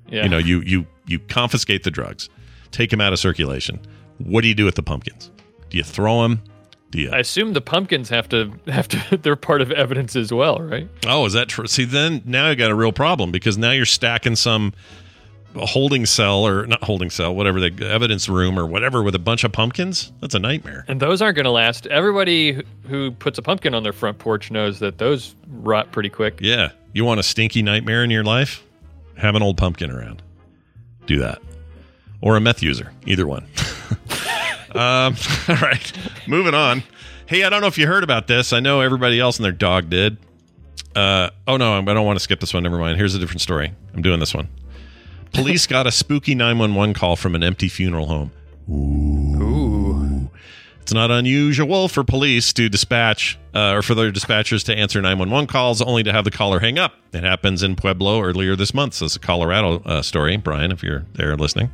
Yeah. You know, you you you confiscate the drugs, take them out of circulation. What do you do with the pumpkins? Do you throw them? Do you? I assume the pumpkins have to [LAUGHS] have to. They're part of evidence as well, right? Oh, is that true? See, then now you got a real problem because now you're stacking some holding cell or not holding cell, whatever the evidence room or whatever with a bunch of pumpkins. That's a nightmare. And those aren't going to last. Everybody who- who puts a pumpkin on their front porch knows that those rot pretty quick. Yeah. You want a stinky nightmare in your life? Have an old pumpkin around. Do that. Or a meth user. Either one. [LAUGHS] um, [LAUGHS] all right. Moving on. Hey, I don't know if you heard about this. I know everybody else and their dog did. Uh, oh, no, I don't want to skip this one. Never mind. Here's a different story. I'm doing this one. Police got a spooky 911 call from an empty funeral home. Ooh. It's not unusual for police to dispatch uh, or for their dispatchers to answer 911 calls only to have the caller hang up. It happens in Pueblo earlier this month. So it's a Colorado uh, story, Brian, if you're there listening.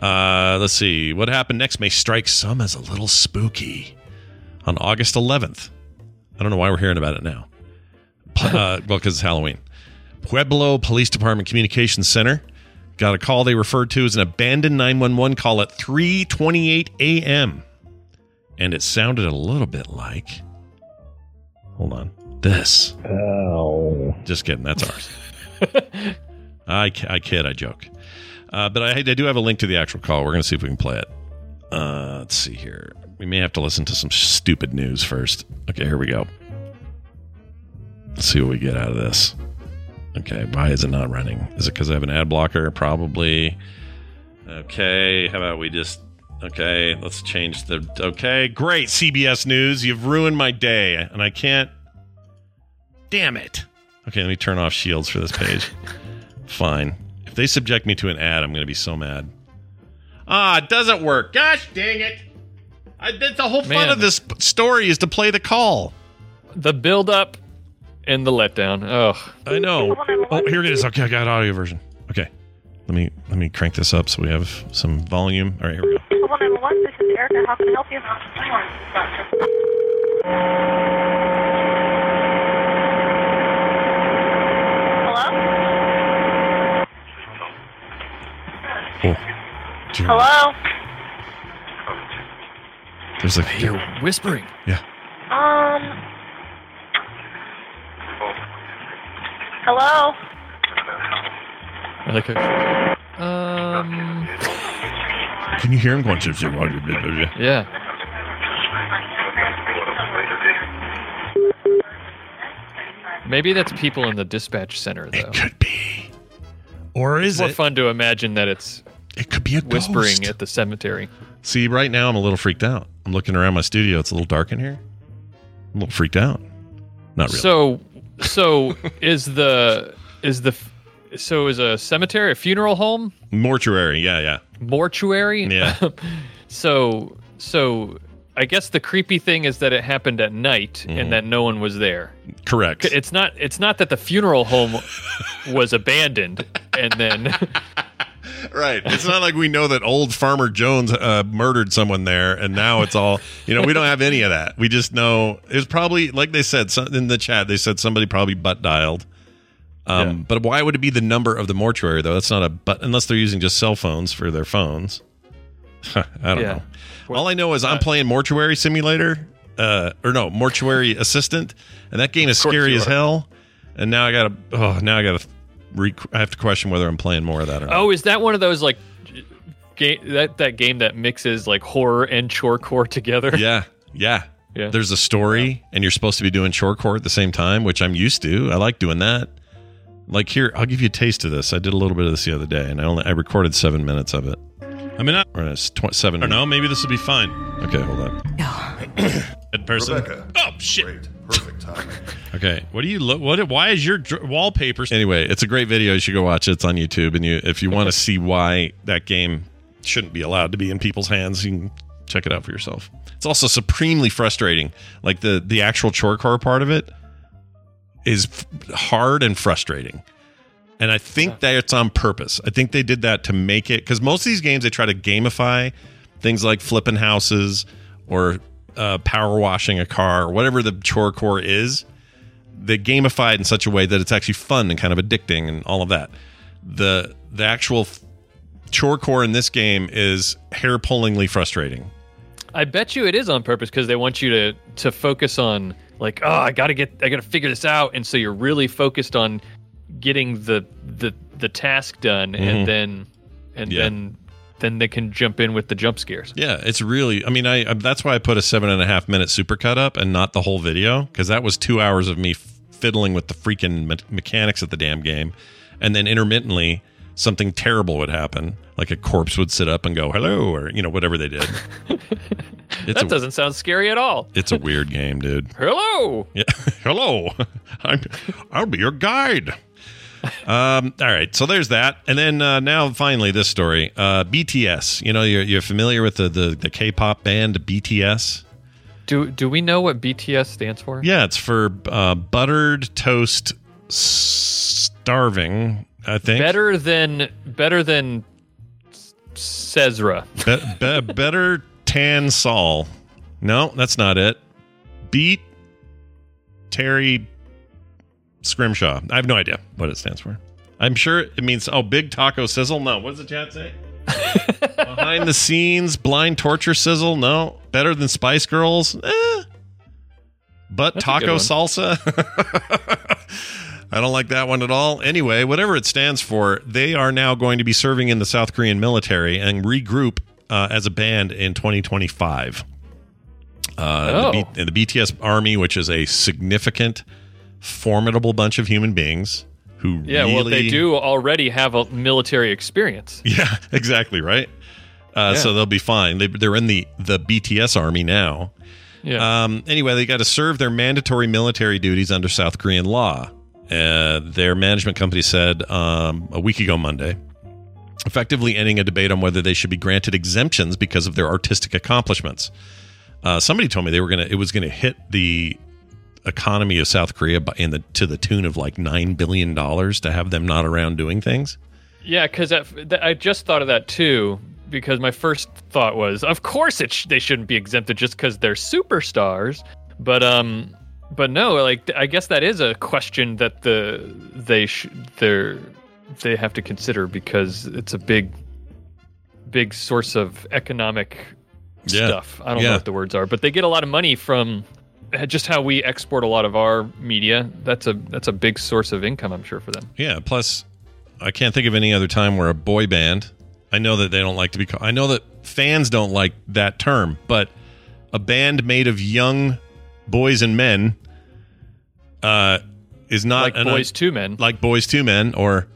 Uh, let's see. What happened next may strike some as a little spooky. On August 11th, I don't know why we're hearing about it now. Uh, well, because it's Halloween. Pueblo Police Department Communications Center got a call they referred to as an abandoned 911 call at 3:28 a.m. And it sounded a little bit like Hold on. This. Ow. Just kidding. That's ours. [LAUGHS] I, I kid. I joke. Uh, but I, I do have a link to the actual call. We're going to see if we can play it. Uh, let's see here. We may have to listen to some stupid news first. Okay, here we go. Let's see what we get out of this. Okay, why is it not running? Is it because I have an ad blocker? Probably. Okay, how about we just. Okay, let's change the. Okay, great. CBS News. You've ruined my day, and I can't. Damn it. Okay, let me turn off shields for this page. [LAUGHS] Fine. If they subject me to an ad, I'm going to be so mad. Ah, it doesn't work. Gosh dang it. I, the whole fun Man. of this story is to play the call. The build up and the letdown. Oh, I know. Oh, here it is. Okay, I got audio version. Okay. Let me let me crank this up so we have some volume. All right, here we go. Global 911, this is Erica. How can I help you? Hello? Hello? There's like You're whispering. yeah. Um. Hello? I like it. Um. Can you hear him going? Yeah. Maybe that's people in the dispatch center, though. It could be. Or is It's more it? fun to imagine that it's It could be a whispering ghost. at the cemetery. See, right now I'm a little freaked out. I'm looking around my studio. It's a little dark in here. I'm a little freaked out. Not really. So, so is the is the so is a cemetery a funeral home Mortuary. Yeah, yeah. mortuary? Yeah. [LAUGHS] so so I guess the creepy thing is that it happened at night Mm-hmm. and that no one was there. Correct. It's not it's not that the funeral home was abandoned and then [LAUGHS] Right. It's not like we know that old Farmer Jones uh, murdered someone there, and now it's all you know. We don't have any of that. We just know it's probably like they said in the chat. They said somebody probably butt dialed. Um, Yeah. But why would it be the number of the mortuary though? That's not a but unless they're using just cell phones for their phones. [LAUGHS] I don't Yeah. know. all I know is I'm playing Mortuary Simulator, uh, or no, Mortuary Assistant, and that game is scary as hell. And now I gotta, oh, now I gotta, re- I have to question whether I'm playing more of that or not. Oh, is that one of those like game that that game that mixes like horror and chorecore together? yeah, yeah. Yeah. There's a story, and you're supposed to be doing chore core at the same time, which I'm used to. I like doing that. Like here, I'll give you a taste of this. I did a little bit of this the other day, and I only I recorded seven minutes of it. I mean, not or it's tw- seven. Or no, maybe this will be fine. Okay, hold on. [COUGHS] Good person. Oh shit. Perfect timing. [LAUGHS] Okay, what do you look? What? Why is your dr- wallpaper? Anyway, it's a great video. You should go watch it. It's on YouTube, and you if you want to see why that game shouldn't be allowed to be in people's hands, you can check it out for yourself. It's also supremely frustrating. Like the the actual chore core part of it is f- hard and frustrating. And I think that it's on purpose. I think they did that to make it because most of these games they try to gamify things like flipping houses or uh, power washing a car or whatever the chore core is. They gamify it in such a way that it's actually fun and kind of addicting and all of that. The the actual f- chore core in this game is hair pullingly frustrating. I bet you it is on purpose because they want you to to focus on like, oh, I gotta get, I gotta figure this out, and so you're really focused on getting the the the task done, Mhm. and then and Yeah. then then they can jump in with the jump scares. Yeah, it's really. I mean, I I- that's why I put a seven and a half minute supercut up and not the whole video because that was two hours of me fiddling with the freaking me- mechanics of the damn game, and then intermittently something terrible would happen, like a corpse would sit up and go hello, or you know whatever they did. [LAUGHS] that a, doesn't sound scary at all. it's a weird game, dude. Hello. Yeah, [LAUGHS] hello, [LAUGHS] I'm, I'll be your guide. Um, all right, so there's that, and then uh, now finally this story. Uh, BTS, you know, you're, you're familiar with the, the the K-pop band BTS. Do do we know what BTS stands for? Yeah, it's for uh, buttered toast starving. I think Better than better than Cesra. Be- be- better tan Saul. No, that's not it. Beat Terry Scrimshaw. I have no idea what it stands for. I'm sure it means oh, big taco sizzle. No, what does the chat say? [LAUGHS] Behind the scenes, blind torture sizzle. No, better than Spice Girls. Eh. But That's taco salsa. [LAUGHS] I don't like that one at all. Anyway, whatever it stands for, they are now going to be serving in the South Korean military and regroup uh, as a band in 2025. Uh, Oh. the, B- the BTS Army, which is a significant, formidable bunch of human beings who Yeah, really, well, they do already have a military experience. [LAUGHS] Yeah, exactly right. Uh, Yeah. So they'll be fine. They, they're in the the BTS Army now. Yeah. Um, anyway, they got to serve their mandatory military duties under South Korean law. Uh, their management company said um, a week ago Monday, effectively ending a debate on whether they should be granted exemptions because of their artistic accomplishments. Uh, somebody told me they were gonna it was gonna hit the economy of South Korea by, in the to the tune of like nine billion dollars to have them not around doing things. Yeah, because I just thought of that too. Because my first thought was, of course, it sh- they shouldn't be exempted just because they're superstars. But um, but no, like I guess that is a question that the they sh- they're they have to consider because it's a big big source of economic Yeah. stuff. I don't Yeah. know what the words are, but they get a lot of money from just how we export a lot of our media. That's a that's a big source of income, I'm sure, for them. Yeah. Plus, I can't think of any other time where a boy band. I know that they don't like to be. Called, I know that fans don't like that term, but a band made of young boys and men uh, is not Like an- Boyz II Men. like boys two men or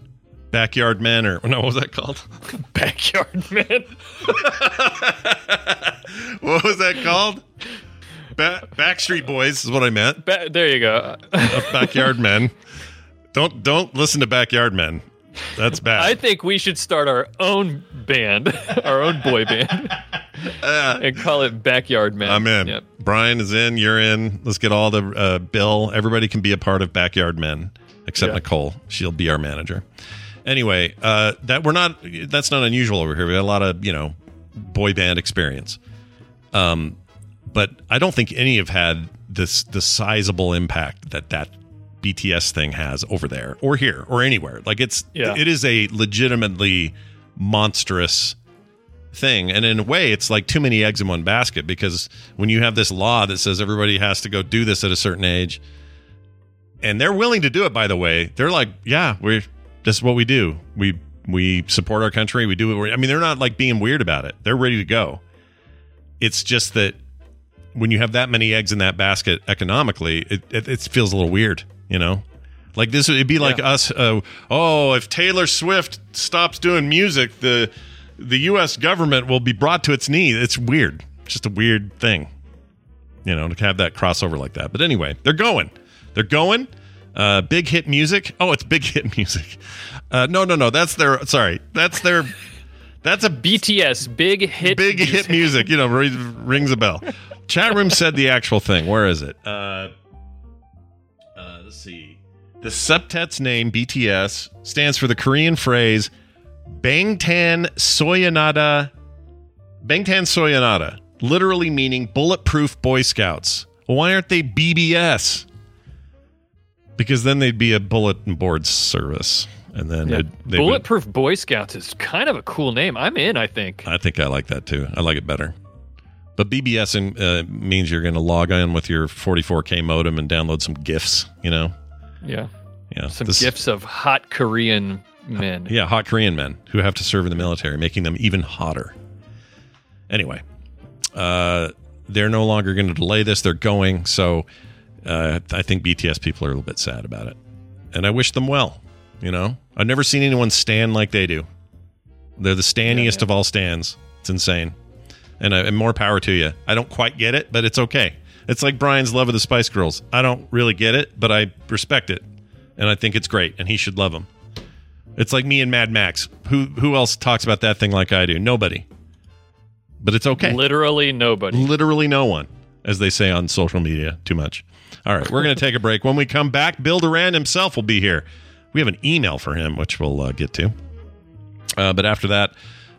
backyard men or no, what was that called? [LAUGHS] Backyard Men. [LAUGHS] what was that called? Ba- Backstreet Boys is what I meant. Ba- there you go. [LAUGHS] Uh, backyard men. Don't don't listen to backyard men. That's bad. I think we should start our own band, [LAUGHS] our own boy band, [LAUGHS] and call it Backyard Men. I'm in. Yep. Brian is in. You're in. Let's get all the uh, Bill. Everybody can be a part of Backyard Men, except Yeah. Nicole. She'll be our manager. Anyway, uh, that we're not. That's not unusual over here. We got a lot of you know boy band experience. Um, but I don't think any have had this the sizable impact that that BTS thing has over there or here or anywhere. Like it's Yeah. it is a legitimately monstrous thing. And in a way, it's like too many eggs in one basket because when you have this law that says everybody has to go do this at a certain age, and they're willing to do it, by the way, they're like, yeah, we're this is what we do. We we support our country. We do it. I mean, they're not like being weird about it. They're ready to go. It's just that when you have that many eggs in that basket economically, it, it, it feels a little weird, you know? Like this, it'd be like us. Uh, oh, if Taylor Swift stops doing music, the the U.S. government will be brought to its knees. It's weird. It's just a weird thing, you know, to have that crossover like that. But anyway, they're going. They're going. Uh, big hit music. Oh, it's big hit music. Uh, no, no, no. That's their. Sorry, that's their. That's a BTS, big hit, big music. hit music. You know, rings a bell. Chat room said the actual thing. Where is it? Uh, uh, let's see. The septet's name BTS stands for the Korean phrase Bangtan Sonyeondan. Bangtan Sonyeondan, literally meaning bulletproof Boy Scouts. Well, why aren't they BBS? Because then they'd be a bulletin board service, and then Yeah. it'd- they would- Bulletproof Boy Scouts is kind of a cool name. I'm in. I think. I think I like that too. I like it better. But BBS uh, means you're going to log in with your 44k modem and download some gifs. You know, Yeah. yeah, Some This- gifts of hot Korean men. Yeah, hot Korean men who have to serve in the military, making them even hotter. Anyway, uh, they're no longer going to delay this. They're going. So uh, I think BTS people are a little bit sad about it. And I wish them well. You know, I've never seen anyone stand like they do. They're the standiest of all stands. It's insane. And, uh, and more power to you. I don't quite get it, but it's okay. It's like Brian's love of the Spice Girls. I don't really get it, but I respect it. And I think it's great, and he should love them. It's like me and Mad Max. Who who else talks about that thing like I do? Nobody. But it's okay. Literally nobody. Literally no one, as they say on social media. Too much. All right, we're going to take a break. When we come back, Bill Doran himself will be here. We have an email for him, which we'll uh, get to. Uh, but after that,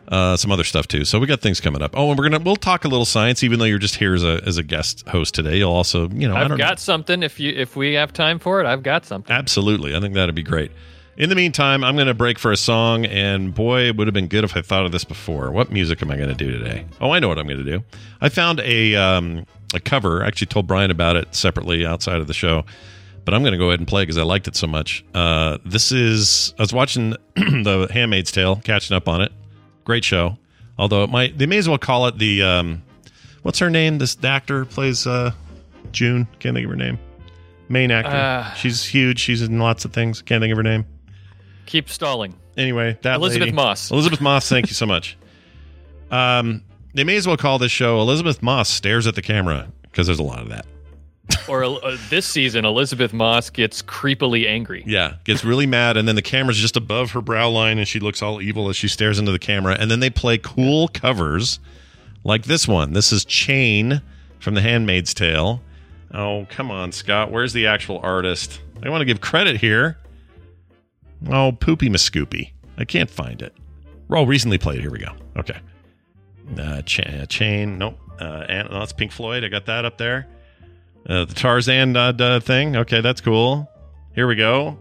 uh, some other stuff too. So we got things coming up. Oh, and we're gonna we'll talk a little science, even though you're just here as a as a guest host today. You'll also, you know, I I've got something. If you if we have time for it, I've got something. Absolutely. I think that'd be great. In the meantime, I'm going to break for a song, and boy, it would have been good if I thought of this before. What music am I going to do today? Oh, I know what I'm going to do. I found a um, a cover. I actually told Brian about it separately outside of the show, but I'm going to go ahead and play because I liked it so much. Uh, this is I was watching [CLEARS THROAT] the Handmaid's Tale, catching up on it. Great show. Although it might, they may as well call it the um, what's her name? This actor plays uh, June. Can't think of her name. Main actor. Uh. She's huge. She's in lots of things. Can't think of her name. Keep stalling. Anyway, that Elizabeth lady- Moss. Elisabeth Moss. Thank you so much. [LAUGHS] Um, they may as well call this show Elisabeth Moss stares at the camera because there's a lot of that. Or uh, this season, Elisabeth Moss gets creepily angry. Yeah, gets really mad, and then the camera's just above her brow line, and she looks all evil as she stares into the camera. And then they play cool covers like this one. This is Chain from The Handmaid's Tale. Oh, come on, Scott. Where's the actual artist? I want to give credit here. Oh, Poopy Mascoopy. I can't find it. Oh, recently played. Here we go. Okay. Uh, cha- chain. Nope. Uh, and, that's Pink Floyd. I got that up there. Uh, the Tarzan uh, thing. Okay, that's cool. Here we go.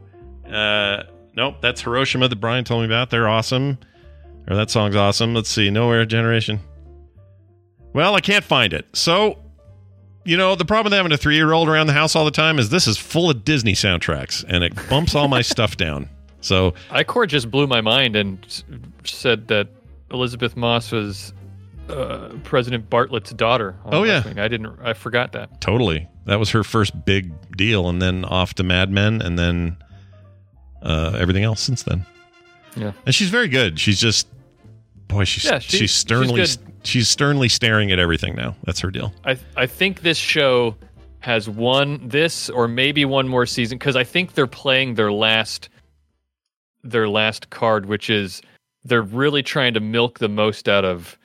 Uh, nope, that's Hiroshima that Brian told me about. They're awesome. Or that song's awesome. Let's see. Nowhere Generation. Well, I can't find it. So, you know, the problem with having a three year old around the house all the time is this is full of Disney soundtracks and it bumps all my [LAUGHS] stuff down. So, Icor just blew my mind and said that Elisabeth Moss was uh, President Bartlet's daughter. on Oh, yeah. I didn't. I forgot that. totally. That was her first big deal. And then off to Mad Men and then uh, everything else since then. Yeah. And she's very good. She's just, boy, she's, Yeah, she- she's sternly, she's she's, sternly staring at everything now. That's her deal. I I think this show has one this or maybe one more season because I think they're playing their last their last card, which is they're really trying to milk the most out of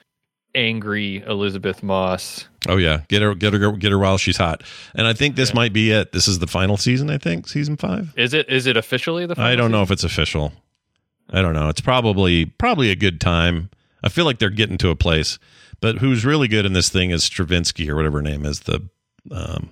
angry Elisabeth Moss. Oh yeah, get her, get her, get her while she's hot. And I think this might be it. This is the final season. I think season five. Is it is it officially the? Final I don't know if it's official. I don't know. It's probably probably a good time. I feel like they're getting to a place. But who's really good in this thing is Stravinsky or whatever her name is, the um,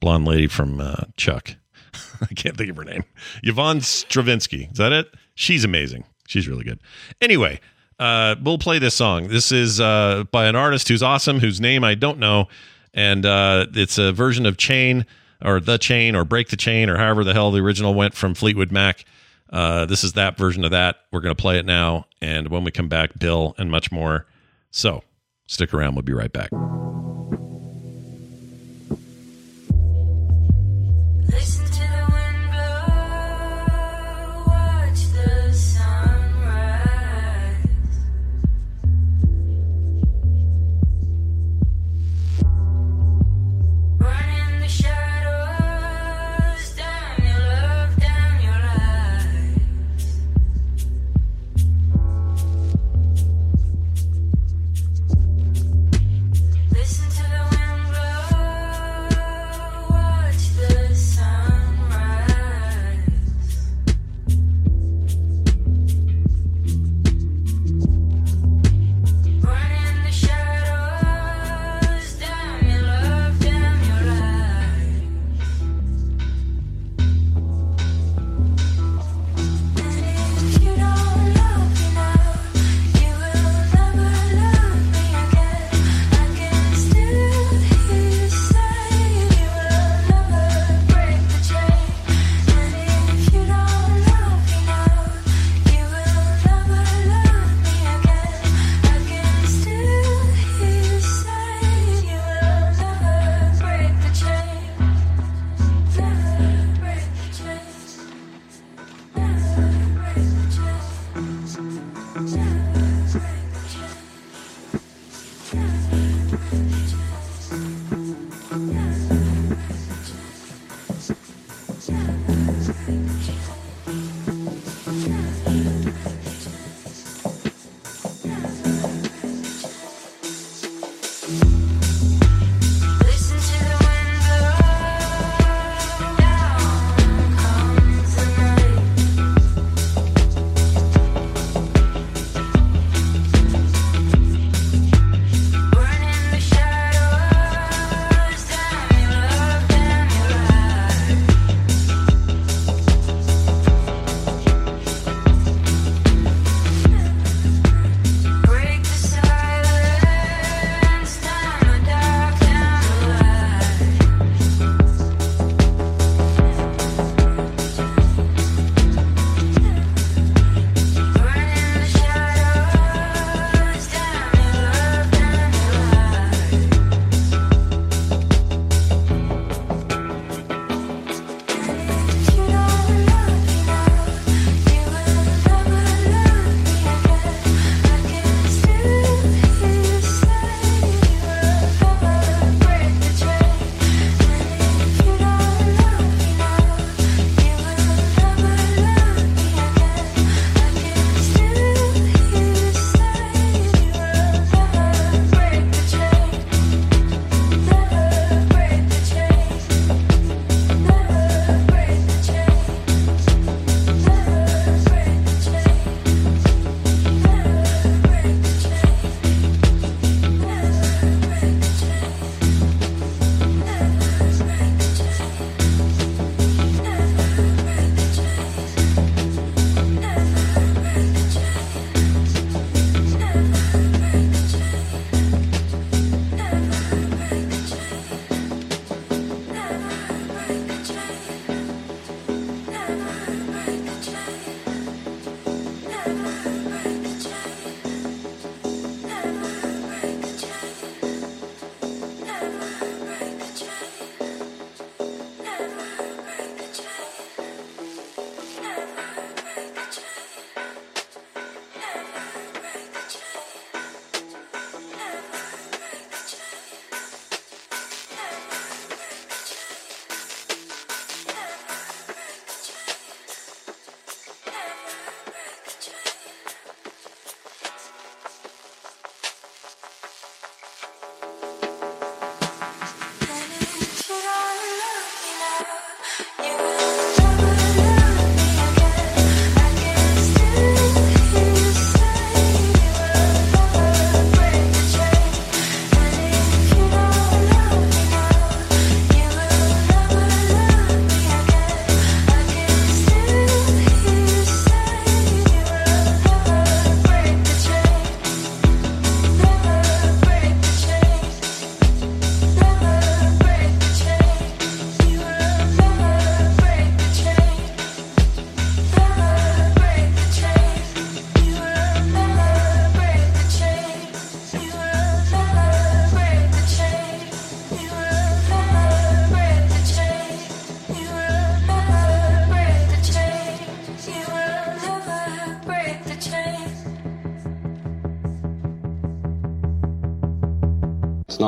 blonde lady from uh, Chuck. [LAUGHS] I can't think of her name. Yvonne Stravinsky. Is that it? She's amazing. She's really good. Anyway, uh, we'll play this song. This is uh, by an artist who's awesome, whose name I don't know, and uh, it's a version of Chain or The Chain or Break the Chain or however the hell the original went from Fleetwood Mac. Uh, this is that version of that. We're going to play it now, and when we come back, Bill and much more. So stick around. We'll be right back.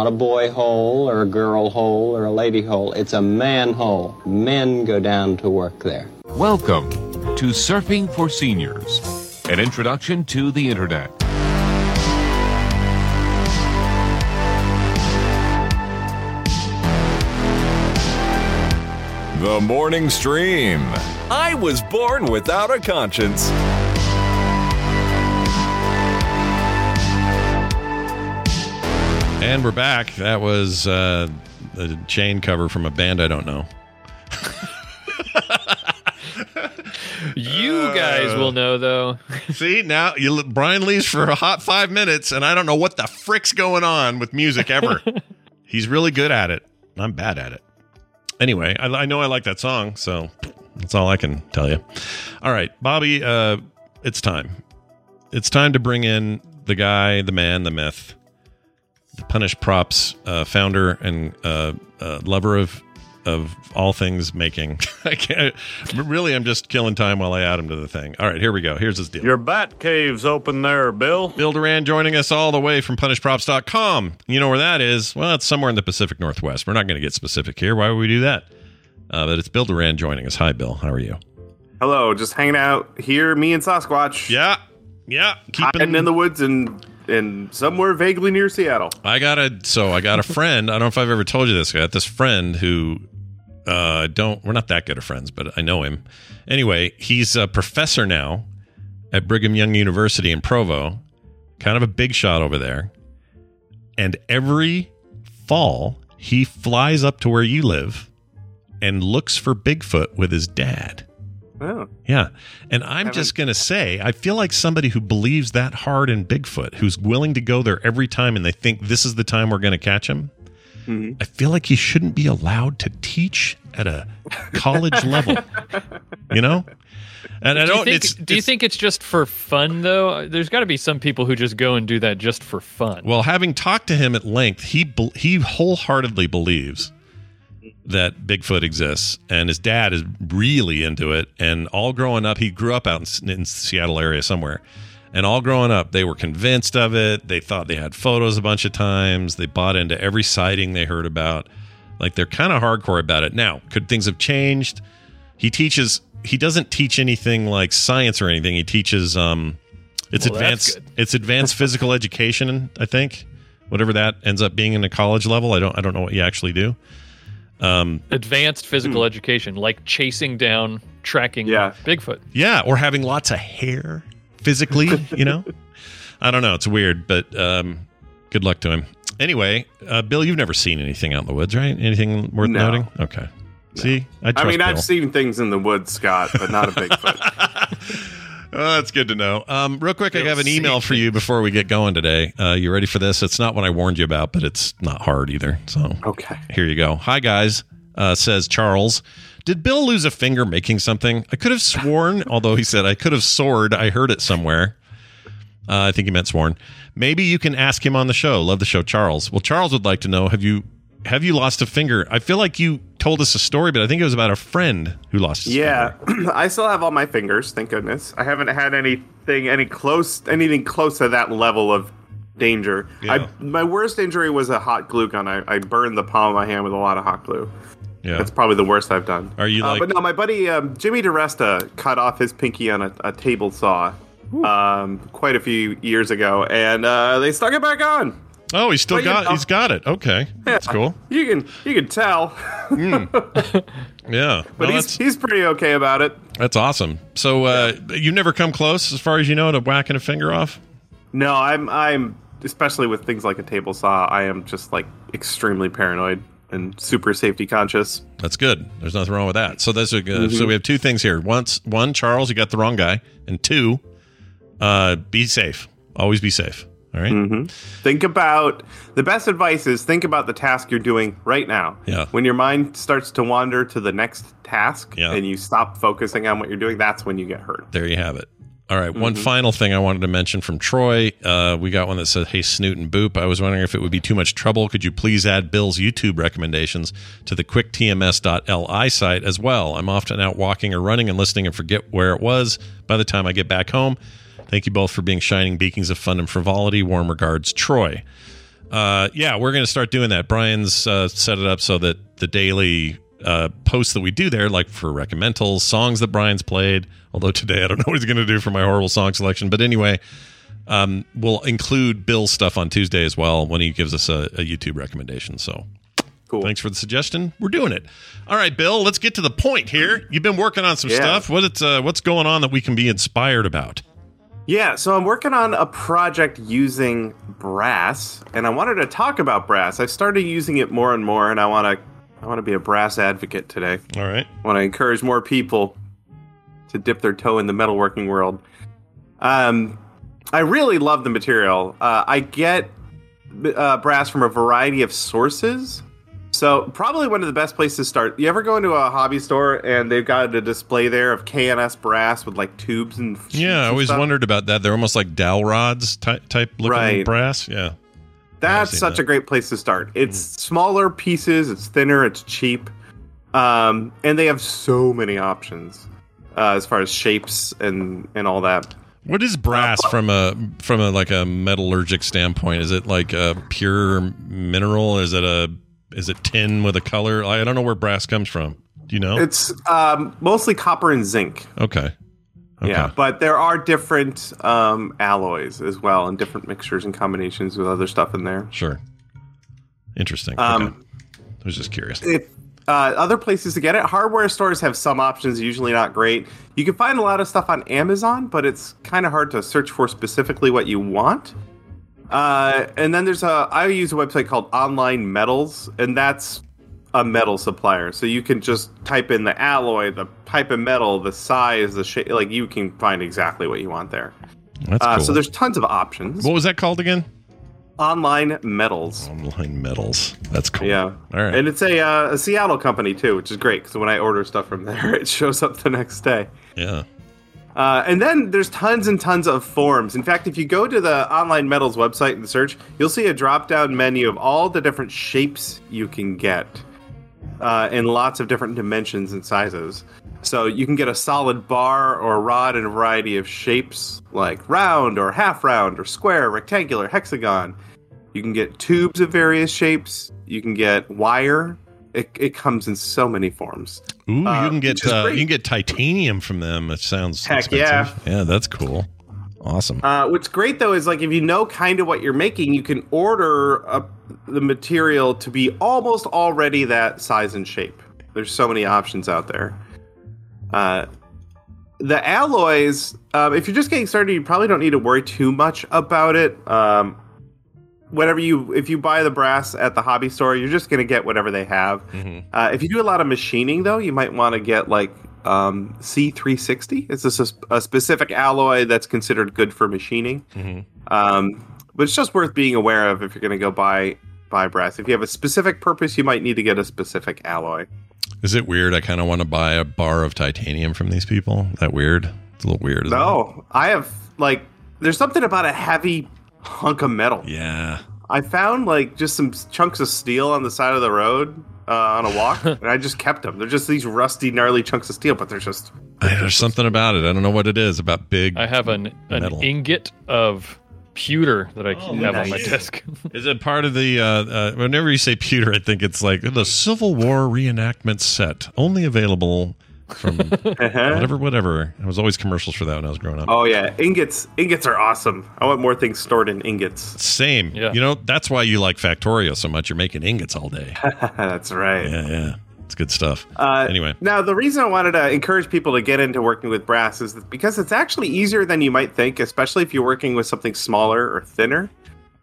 Not a boy hole or a girl hole or a lady hole. It's a man hole. Men go down to work there. Welcome to Surfing for Seniors, an introduction to the Internet. The morning stream. I was born without a conscience. And we're back. That was uh, the chain cover from a band I don't know. You guys will know though. [LAUGHS] See now, you Brian leaves for a hot five minutes, and I don't know what the frick's going on with music ever. [LAUGHS] He's really good at it. I'm bad at it. Anyway, I, I know I like that song, so that's all I can tell you. All right, Bobby, uh, it's time. It's time to bring in the guy, the man, the myth, Punished Props uh, founder and uh, uh, lover of of all things making. [LAUGHS] I can't. Really, I'm just killing time while I add him to the thing. All right, here we go. Here's his deal. Your bat cave's open there, Bill. Bill Doran joining us all the way from punishedprops.com. You know where that is? Well, it's somewhere in the Pacific Northwest. We're not going to get specific here. Why would we do that? Uh, but it's Bill Doran joining us. Hi, Bill. How are you? Hello, just hanging out here, me and Sasquatch. Yeah, yeah, hiding in the woods and and somewhere vaguely near Seattle. I got a so I got a friend. I don't know if I've ever told you this. I got this friend who uh don't we're not that good of friends, but I know him. Anyway, he's a professor now at Brigham Young University in Provo. Kind of a big shot over there. And every fall he flies up to where you live and looks for Bigfoot with his dad. Oh. Yeah. And I'm just going to say, I feel like somebody who believes that hard in Bigfoot, who's willing to go there every time and they think this is the time we're going to catch him. Mm-hmm. I feel like he shouldn't be allowed to teach at a college level. [LAUGHS] You know? And I do you don't think, it's do you think it's just for fun though? There's got to be some people who just go and do that just for fun. Well, having talked to him at length, he he wholeheartedly believes that Bigfoot exists, and his dad is really into it. And all growing up, he grew up out in, in Seattle area somewhere, and all growing up, they were convinced of it. They thought they had photos a bunch of times. They bought into every sighting they heard about. Like they're kind of hardcore about it. Now, could things have changed? He teaches. He doesn't teach anything like science or anything. He teaches. um It's Well, advanced. [LAUGHS] It's advanced physical education. I think whatever that ends up being in a college level. I don't. I don't know what you actually do. Um, Advanced physical education, like chasing down, tracking yeah. Bigfoot. Yeah, or having lots of hair physically, you know? [LAUGHS] I don't know. It's weird, but um, good luck to him. Anyway, uh, Bill, you've never seen anything out in the woods, right? Anything worth No. noting? Okay. See, I, I, trust mean, I've seen things in the woods, Scott, but not a [LAUGHS] Bigfoot. Oh, that's good to know. Um, real quick, I have an email for you before we get going today. Uh, you ready for this? It's not what I warned you about, but it's not hard either. So, okay, here you go. Hi, guys. Uh, says Charles. Did Bill lose a finger making something? I could have sworn, [LAUGHS] although he said I could have soared. I heard it somewhere. Uh, I think he meant sworn. Maybe you can ask him on the show. Love the show, Charles. Well, Charles would like to know: Have you have you lost a finger? I feel like you told us a story, but I think it was about a friend who lost. His yeah, [CLEARS THROAT] I still have all my fingers. Thank goodness. I haven't had anything any close anything close to that level of danger. Yeah. I, my worst injury was a hot glue gun. I, I burned the palm of my hand with a lot of hot glue. Yeah. That's probably the worst I've done. Are you Uh, but no, my buddy um, Jimmy DeResta cut off his pinky on a, a table saw um, quite a few years ago, and uh, they stuck it back on. Oh, he's still you got. know. He's got it. Okay, that's cool. You can you can tell, [LAUGHS] Yeah, but Well, he's he's pretty okay about it. that's awesome. So uh, you've never come close, as far as you know, to whacking a finger off. No, I'm I'm especially with things like a table saw. I am just like extremely paranoid and super safety conscious. That's good. There's nothing wrong with that. So those are good. Mhm. So we have two things here. Once, one, Charles, you got the wrong guy, and two, uh, be safe. Always be safe. All right? Mhm. Think about the best advice is think about the task you're doing right now. Yeah. When your mind starts to wander to the next task Yeah. and you stop focusing on what you're doing, that's when you get hurt. There you have it. All right, One Mhm. final thing I wanted to mention from Troy. Uh, we got one that said, "Hey, Snoot and Boop. I was wondering if it would be too much trouble. Could you please add Bill's YouTube recommendations to the quicktms.li site as well? I'm often out walking or running and listening and forget where it was by the time I get back home. Thank you both for being shining beacons of fun and frivolity. Warm regards, Troy." uh, yeah, we're going to start doing that. Brian's uh, set it up so that the daily uh, posts that we do there, like for recommendals, songs that Brian's played. Although today I don't know what he's going to do for my horrible song selection, but anyway, um, we'll include Bill's stuff on Tuesday as well when he gives us a, a YouTube recommendation. So. Cool. Thanks for the suggestion. We're doing it. All right, Bill. Let's get to the point here. You've been working on some Yeah. stuff. What it's, uh, what's going on that we can be inspired about? Yeah, so I'm working on a project using brass, and I wanted to talk about brass. I've started using it more and more, and I want to I want to be a brass advocate today. All right. I want to encourage more people to dip their toe in the metalworking world. Um, I really love the material. Uh, I get uh, brass from a variety of sources. So probably one of the best places to start. You ever go into a hobby store and they've got a display there of K&S brass with like tubes and Yeah, I always stuff? wondered about that. They're almost like dowel rods type, type looking Right. brass. Yeah. That's such that. a great place to start. It's smaller pieces, it's thinner, it's cheap, um, and they have so many options uh, as far as shapes and and all that. What is brass from a from a like a metallurgic standpoint? Is it like a pure mineral? Is it a is it tin with a color? I don't know where brass comes from. Do you know? It's um, mostly copper and zinc. okay. Okay. Yeah, but there are different um, alloys as well, and different mixtures and combinations with other stuff in there. Sure. Interesting. Um, okay. I was just curious. If uh, other places to get it, hardware stores have some options, usually not great. You can find a lot of stuff on Amazon, but it's kind of hard to search for specifically what you want. Uh, and then there's a I use a website called Online Metals, and that's a metal supplier. So you can just type in the alloy, the type of metal, the size, the shape. Like you can find exactly what you want there. That's uh, cool. So there's tons of options. what was that called again? Online Metals. Online metals. That's cool. Yeah. All right. And it's a, uh, a Seattle company too, which is great because when I order stuff from there, [LAUGHS] it shows up the next day. yeah. Uh, and then there's tons and tons of forms. In fact, if you go to the Online Metals website and search, you'll see a drop down menu of all the different shapes you can get uh, in lots of different dimensions and sizes. So you can get a solid bar or rod in a variety of shapes, like round or half round or square, rectangular, hexagon. You can get tubes of various shapes. You can get wire. It, it comes in so many forms. Ooh, Uh, you can get uh, you can get titanium from them. It sounds Heck expensive. yeah. yeah, that's cool. Awesome. Uh, what's great though is like if you know kind of what you're making, you can order uh the material to be almost already that size and shape. There's so many options out there. Uh, the alloys, um, if you're just getting started, you probably don't need to worry too much about it. Um, whatever you, if you buy the brass at the hobby store, you're just going to get whatever they have. Mm-hmm. Uh, if you do a lot of machining, though, you might want to get like um, C360. It's a, a specific alloy that's considered good for machining. Mm-hmm. Um, but it's just worth being aware of if you're going to go buy buy brass. If you have a specific purpose, you might need to get a specific alloy. Is it weird? I kind of want to buy a bar of titanium from these people. That weird? It's a little weird. No, I have like there's something about a heavy hunk of metal. Yeah. I found like just some chunks of steel on the side of the road uh, on a walk, [LAUGHS] and I just kept them. They're just these rusty, gnarly chunks of steel, but they're just I- There's something about it. I don't know what it is about big. I have an an ingot of pewter that I Oh, have on my desk. [LAUGHS] Is it part of the? Uh, uh, whenever you say pewter, I think it's like the Civil War reenactment set, only available from whatever, whatever. It was always commercials for that when I was growing up. oh yeah, ingots. Ingots are awesome. I want more things stored in ingots. Same. Yeah. You know, that's why you like Factorio so much. You're making ingots all day. [LAUGHS] That's right. yeah, yeah. It's good stuff. Uh, anyway, Now, the reason I wanted to encourage people to get into working with brass is because it's actually easier than you might think, especially if you're working with something smaller or thinner.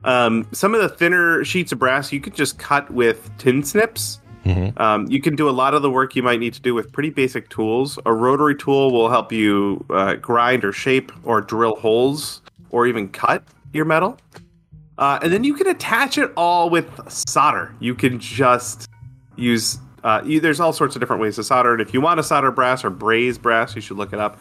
Um, some of the thinner sheets of brass you could just cut with tin snips. Mhm. Um, you can do a lot of the work you might need to do with pretty basic tools. A rotary tool will help you uh, grind or shape or drill holes or even cut your metal. Uh, and then you can attach it all with solder. You can just use. Uh, you, there's all sorts of different ways to solder, and if you want to solder brass or braze brass, you should look it up.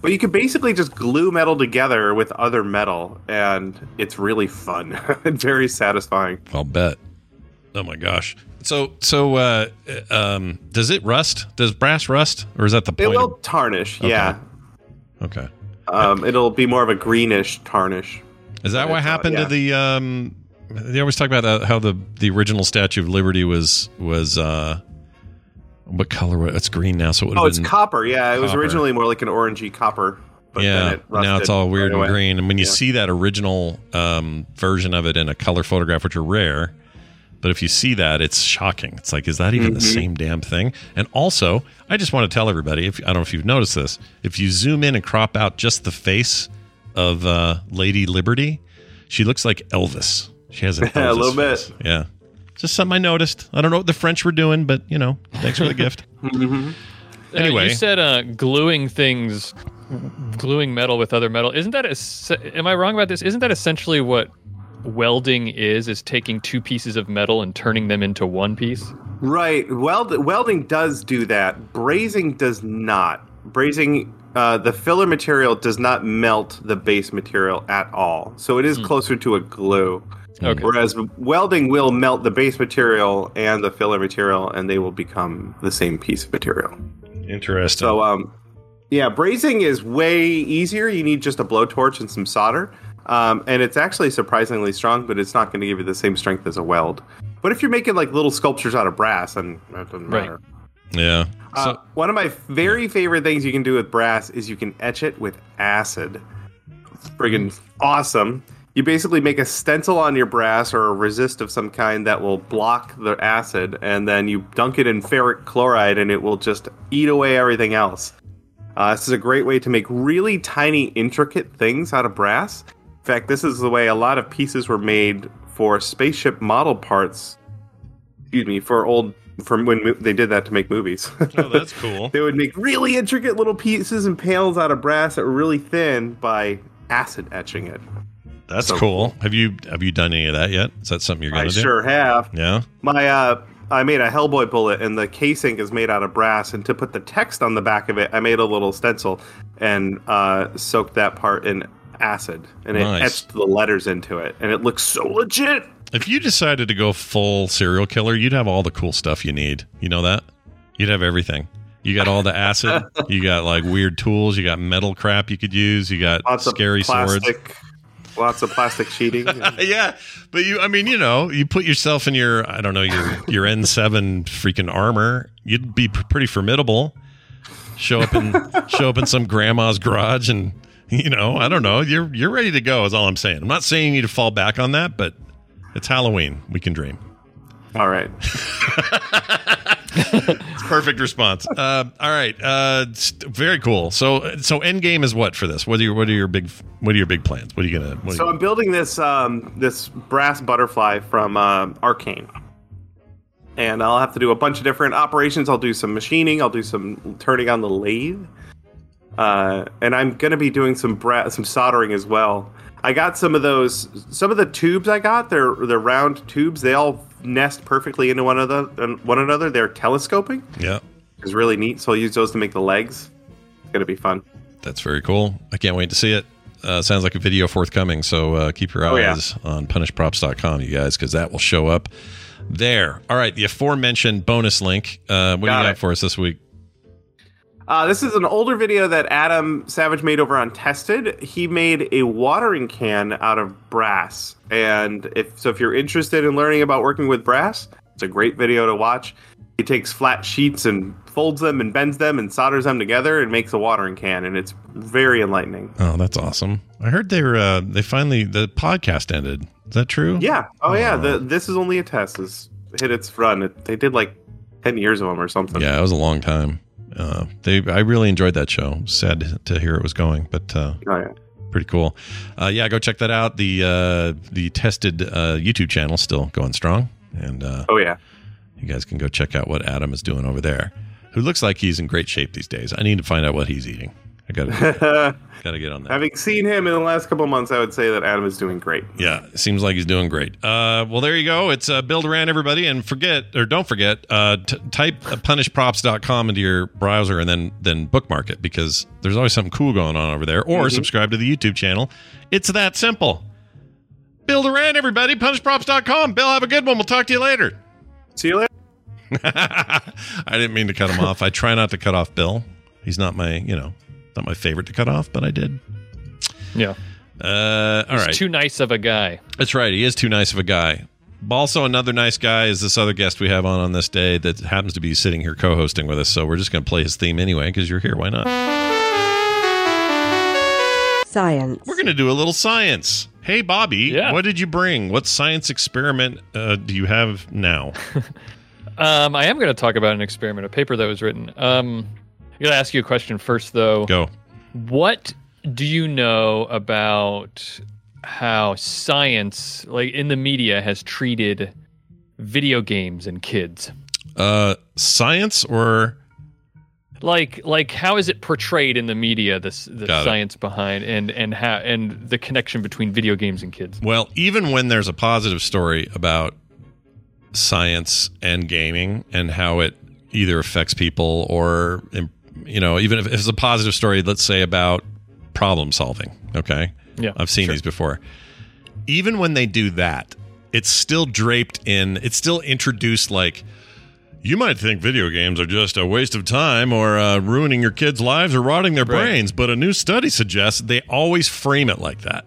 But you can basically just glue metal together with other metal, and it's really fun [LAUGHS] and very satisfying. I'll bet. Oh my gosh. So, so, uh, um, does it rust? Does brass rust, or is that the point? It point? will tarnish, Okay. yeah. okay. Um, it'll be more of a greenish tarnish. Is that what it's, uh, happened yeah. to the um, they always talk about that, how the the original Statue of Liberty was was uh, what color? was It's green now, so it Oh, have it's been copper. Yeah, it was originally more like an orangey copper. But yeah. then it now it's all weird right and green. And when you Yeah. see that original um, version of it in a color photograph, which are rare, but if you see that, it's shocking. It's like, is that even the Mhm. same damn thing? And also, I just want to tell everybody, if I don't know if you've noticed this, if you zoom in and crop out just the face of uh, Lady Liberty, she looks like Elvis. She has an [LAUGHS] Yeah, a Elvis little bit. face. Yeah. Just something I noticed. I don't know what the French were doing, but you know, thanks for the gift. [LAUGHS] Mhm. Uh, Anyway. you said uh, gluing things, gluing metal with other metal. Isn't that? Es- am I wrong about this? Isn't that essentially what welding is? Is taking two pieces of metal and turning them into one piece? Right. Weld welding does do that. Brazing does not. Brazing, uh, the filler material does not melt the base material at all. So it is closer to a glue. Okay. Whereas welding will melt the base material and the filler material, and they will become the same piece of material. Interesting. So, um, yeah, brazing is way easier. You need just a blowtorch and some solder. Um, and it's actually surprisingly strong, but it's not going to give you the same strength as a weld. But if you're making like little sculptures out of brass, and that doesn't Right. matter. yeah. Uh, one of my very favorite things you can do with brass is you can etch it with acid. It's friggin' awesome. You basically make a stencil on your brass or a resist of some kind that will block the acid, and then you dunk it in ferric chloride, and it will just eat away everything else. Uh, this is a great way to make really tiny, intricate things out of brass. In fact, this is the way a lot of pieces were made for spaceship model parts. Excuse me, for old from when they did that to make movies. [LAUGHS] Oh, that's cool. they would make really intricate little pieces and panels out of brass that were really thin by acid etching it. That's So cool. Have you have you done any of that yet? Is that something you're I going to do? sure have. Yeah. My uh I made a Hellboy bullet and the casing is made out of brass and to put the text on the back of it, I made a little stencil and uh soaked that part in acid and it Nice. etched the letters into it and it looks so legit. If you decided to go full serial killer, you'd have all the cool stuff you need. You know that? You'd have everything. You got all the acid. [LAUGHS] you got like weird tools. You got metal crap you could use. You got Lots scary of swords. lots of plastic sheeting. [LAUGHS] yeah, but you, I mean, you know, you put yourself in your, I don't know, your your N7 freaking armor. You'd be p- pretty formidable. Show up in [LAUGHS] show up in some grandma's garage, and [LAUGHS] you know, I don't know, you're you're ready to go. Is all I'm saying. I'm not saying you need to fall back on that, but it's Halloween. We can dream. All right. It's [LAUGHS] [LAUGHS] perfect response. Uh, all right, uh, very cool. So so end game is what for this? What are your what are your big what are your big plans? What are you gonna? Are So you, I'm building this um, this brass butterfly from uh, Arcane, and I'll have to do a bunch of different operations. I'll do some machining. I'll do some turning on the lathe, uh, and I'm going to be doing some bra- some soldering as well. I got some of those. Some of the tubes I got, they're they're round tubes. They all nest perfectly into one another. One another. They're telescoping. yeah. It's really neat. So I'll use those to make the legs. It's going to be fun. That's very cool. I can't wait to see it. Uh, sounds like a video forthcoming. So uh, keep your Oh, yeah. eyes on punishedprops.com, you guys, because that will show up there. All right. The aforementioned bonus link. Uh, what do you got it. for us this week? Uh, this is an older video that Adam Savage made over on Tested. He made a watering can out of brass, and if so, if you're interested in learning about working with brass, it's a great video to watch. He takes flat sheets and folds them and bends them and solders them together and makes a watering can, and it's very enlightening. Oh, that's awesome. I heard they were, uh, they finally, the podcast ended. Is that true? Yeah. Oh, yeah. The, this is only a test. Has hit its run. It, they did like ten years of them or something. Yeah, it was a long time. Uh, they, I really enjoyed that show. Sad to hear it was going, but uh, Oh, yeah. pretty cool. Uh, yeah, go check that out. The uh, the tested uh, YouTube channel still going strong, and uh, Oh yeah. you guys can go check out what Adam is doing over there. Who looks like he's in great shape these days. I need to find out what he's eating. I got to got to get on that. Having seen him in the last couple months, I would say that Adam is doing great. Yeah, seems like he's doing great. Uh, well, there you go. It's uh, Bill Doran, everybody. And forget, or don't forget, uh, t- type punishedprops.com into your browser and then then bookmark it because there's always something cool going on over there. Or Mhm. subscribe to the YouTube channel. It's that simple. Bill Doran, everybody. Punishedprops.com. Bill, have a good one. We'll talk to you later. See you later. [LAUGHS] I didn't mean to cut him off. I try not to cut off Bill. He's not my, you know, not my favorite to cut off, but I did. Yeah. Uh, all He's right. too nice of a guy. That's right. He is too nice of a guy. Also, another nice guy is this other guest we have on on this day that happens to be sitting here co-hosting with us. So we're just going to play his theme anyway because you're here. Why not? Science. We're going to do a little science. Hey, Bobby, yeah. what did you bring? What science experiment uh, do you have now? [LAUGHS] Um, I am going to talk about an experiment, a paper that was written. Um, I got to ask you a question first, though. Go. What do you know about how science, like in the media, has treated video games and kids? Uh, science or Like, like how is it portrayed in the media? This the Got it. science behind and and how and the connection between video games and kids. Well, even when there's a positive story about science and gaming and how it either affects people or, im- you know, even if if it's a positive story, let's say about problem solving, okay? Yeah, I've seen sure. these before. Even when they do that, it's still draped in, it's still introduced like, you might think video games are just a waste of time or uh, ruining your kids' lives or rotting their Right. brains, but a new study suggests they always frame it like that.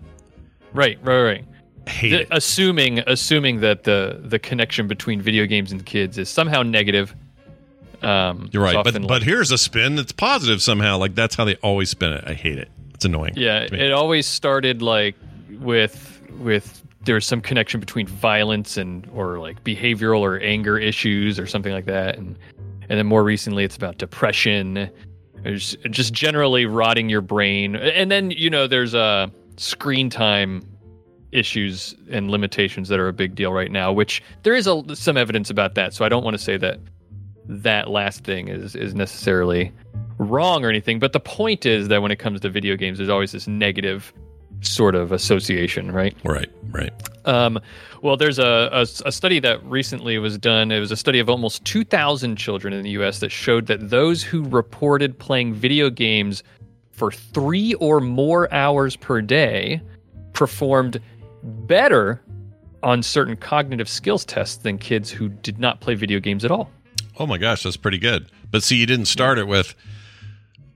Right, right, right. Hate The- assuming assuming that the the connection between video games and kids is somehow negative. Um, You're right, but often but here's a spin that's positive somehow. Like that's how they always spin it. I hate it. It's annoying. yeah, it always started like with with there's some connection between violence and or like behavioral or anger issues or something like that, and and then more recently it's about depression, there's just generally rotting your brain, and then you know there's uh, screen time issues and limitations that are a big deal right now, which there is a, some evidence about that. So I don't want to say that that last thing is is necessarily wrong or anything, but the point is that when it comes to video games, there's always this negative sort of association, right? Right, right. Um, well, there's a, a, a study that recently was done. It was a study of almost 2,000 children in the U.S. that showed that those who reported playing video games for three or more hours per day performed better on certain cognitive skills tests than kids who did not play video games at all. Oh my gosh, that's pretty good. But see, you didn't start it with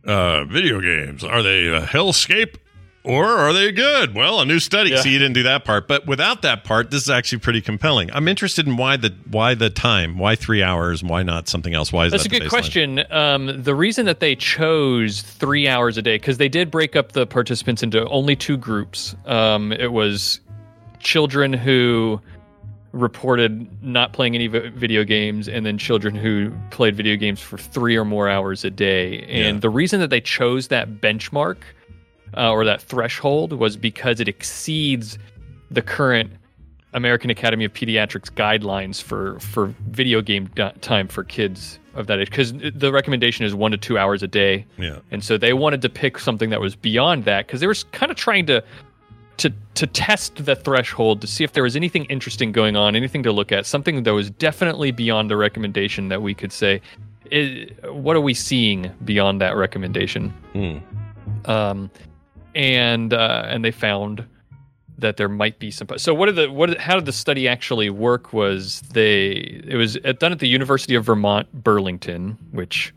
uh, video games. Are they a hellscape or are they good? Well, a new study. Yeah. See, you didn't do that part. But without that part, this is actually pretty compelling. I'm interested in why the why the time, why three hours, why not something else? Why is that? That's that a good question. Um, the reason that they chose three hours a day, because they did break up the participants into only two groups. Um, it was children who reported not playing any video games, and then children who played video games for three or more hours a day. And Yeah. the reason that they chose that benchmark uh, or that threshold was because it exceeds the current American Academy of Pediatrics guidelines for for video game d- time for kids of that age because the recommendation is one to two hours a day. Yeah. And so they wanted to pick something that was beyond that because they were kind of trying to to to test the threshold to see if there was anything interesting going on, anything to look at, something that was definitely beyond the recommendation that we could say, i what are we seeing beyond that recommendation? Hmm. Um, and uh, and they found that there might be some. So what did the what? How did the study actually work? Was they it was done at the University of Vermont Burlington, which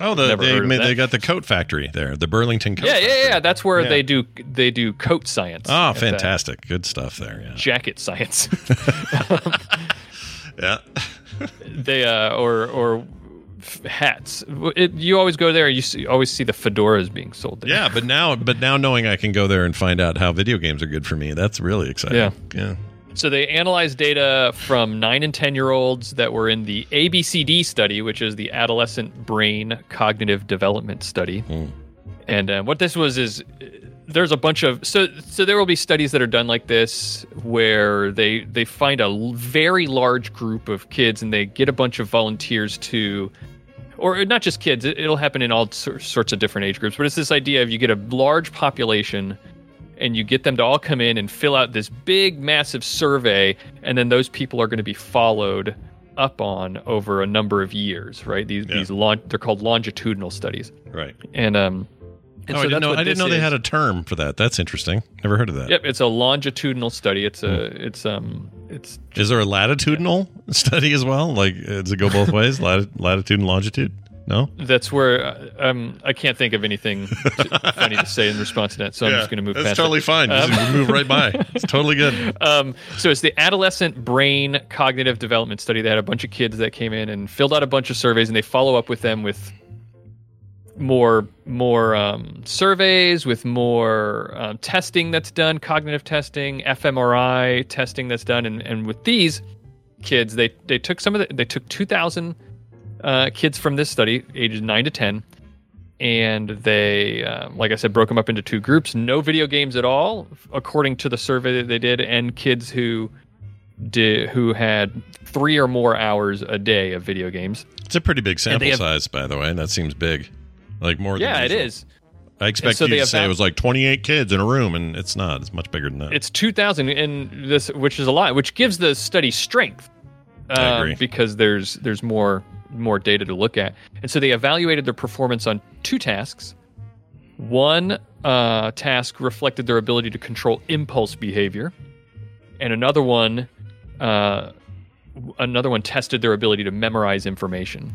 Oh, the, they, made, they got the coat factory there, the Burlington coat. yeah yeah yeah that's where Yeah. they do they do coat science. Oh, at that fantastic! Good stuff there. Yeah. Jacket science. [LAUGHS] [LAUGHS] Yeah. they uh or or hats. It, you always go there. You see, always see the fedoras being sold there. Yeah, but now, but now knowing I can go there and find out how video games are good for me, that's really exciting. Yeah. yeah. So they analyzed data from nine and 10 year olds that were in the ABCD study, which is the Adolescent Brain Cognitive Development Study. And uh, what this was is uh, there's a bunch of so so there will be studies that are done like this where they they find a very large group of kids and they get a bunch of volunteers to or not just kids it, it'll happen in all sorts of different age groups but it's this idea of you get a large population and you get them to all come in and fill out this big massive survey and then those people are going to be followed up on over a number of years right these these long they're called longitudinal studies Right. and um and oh, so I didn't know. I didn't know they is. had a term for that. That's interesting. Never heard of that. Yep, it's a longitudinal study. It's a Hmm. it's um it's Is there a latitudinal [LAUGHS] study as well? Like, uh, does it go both [LAUGHS] ways? Lati- latitude and longitude? No. That's where uh, um, I can't think of anything to, [LAUGHS] funny to say in response to that, so I'm just going to move that's totally it. fine. Just move right by. [LAUGHS] It's totally good. Um, so it's the adolescent brain cognitive development study. They had a bunch of kids that came in and filled out a bunch of surveys, and they follow up with them with more more um, surveys, with more um, testing that's done, cognitive testing, fMRI testing that's done, and, and with these kids, they they took some of the they took two thousand uh, kids from this study, ages nine to ten, and they, uh, like I said, broke them up into two groups. No video games at all, according to the survey that they did, and kids who did who had three or more hours a day of video games. It's a pretty big sample have- size, by the way. That seems big. Like more Yeah, than it usual. is. I expect so you to say it was like 28 kids in a room, and it's not. It's much bigger than that. It's two thousand, and this, which is a lot, which gives the study strength. I um, agree. because there's there's more more data to look at, and so they evaluated their performance on two tasks. One uh, task reflected their ability to control impulse behavior, and another one, uh, another one tested their ability to memorize information.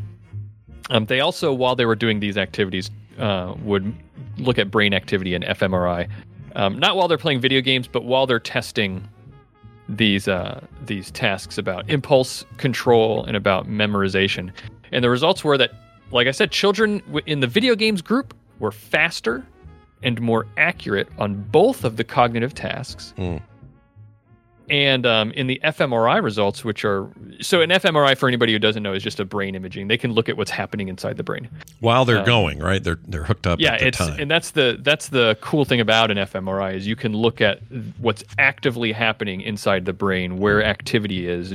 Um, they also, while they were doing these activities, uh, would look at brain activity and fMRI. Um, not while they're playing video games, but while they're testing these uh, these tasks about impulse control and about memorization. And the results were that, like I said, children in the video games group were faster and more accurate on both of the cognitive tasks. And um, in the fMRI results, which are so an fMRI for anybody who doesn't know is just a brain imaging. They can look at what's happening inside the brain. While they're um, going, right? They're they're hooked up yeah, it's time. and that's the that's the cool thing about an fMRI is you can look at what's actively happening inside the brain, where activity is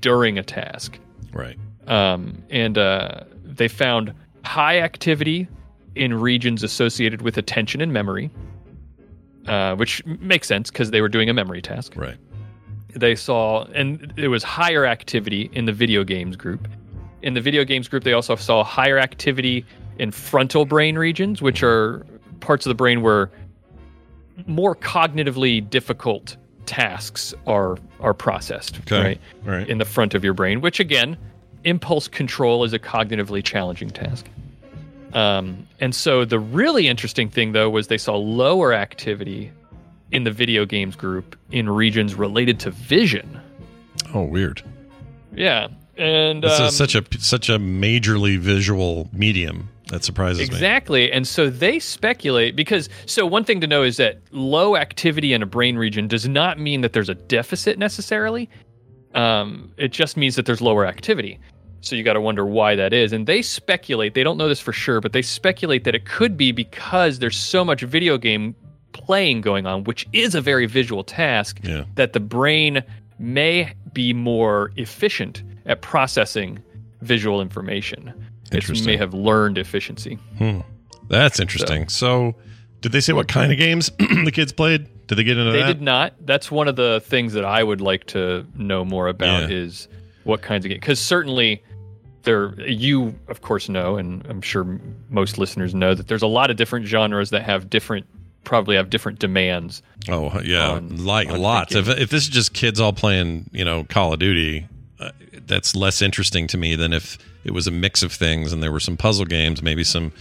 during a task. Right. Um, and uh, they found high activity in regions associated with attention and memory, uh, which makes sense because they were doing a memory task. Right. They saw, and there was higher activity in the video games group. In the video games group, they also saw higher activity in frontal brain regions, which are parts of the brain where more cognitively difficult tasks are are processed. Okay. Right. Right. In the front of your brain, which again, impulse control is a cognitively challenging task. Um, and so the really interesting thing, though, was they saw lower activity in the video games group in regions related to vision. Oh, weird. Yeah, and This um, is such a such a majorly visual medium. That surprises me. Exactly. And so they speculate because so one thing to know is that low activity in a brain region does not mean that there's a deficit necessarily. Um, it just means that there's lower activity. So you got to wonder why that is. And they speculate, they don't know this for sure, but they speculate that it could be because there's so much video game playing going on, which is a very visual task, Yeah. that the brain may be more efficient at processing visual information. It may have learned efficiency. Hmm. That's interesting. So, did they say what kind of games [CLEARS THROAT] the kids played? Did they get into They that? They did not. That's one of the things that I would like to know more about Yeah. is what kinds of games. Because certainly, there you of course know, and I'm sure most listeners know that there's a lot of different genres that have different, probably have different demands. Oh yeah, on- like on lots. If if this is just kids all playing, you know, Call of Duty, uh, that's less interesting to me than if it was a mix of things and there were some puzzle games, maybe some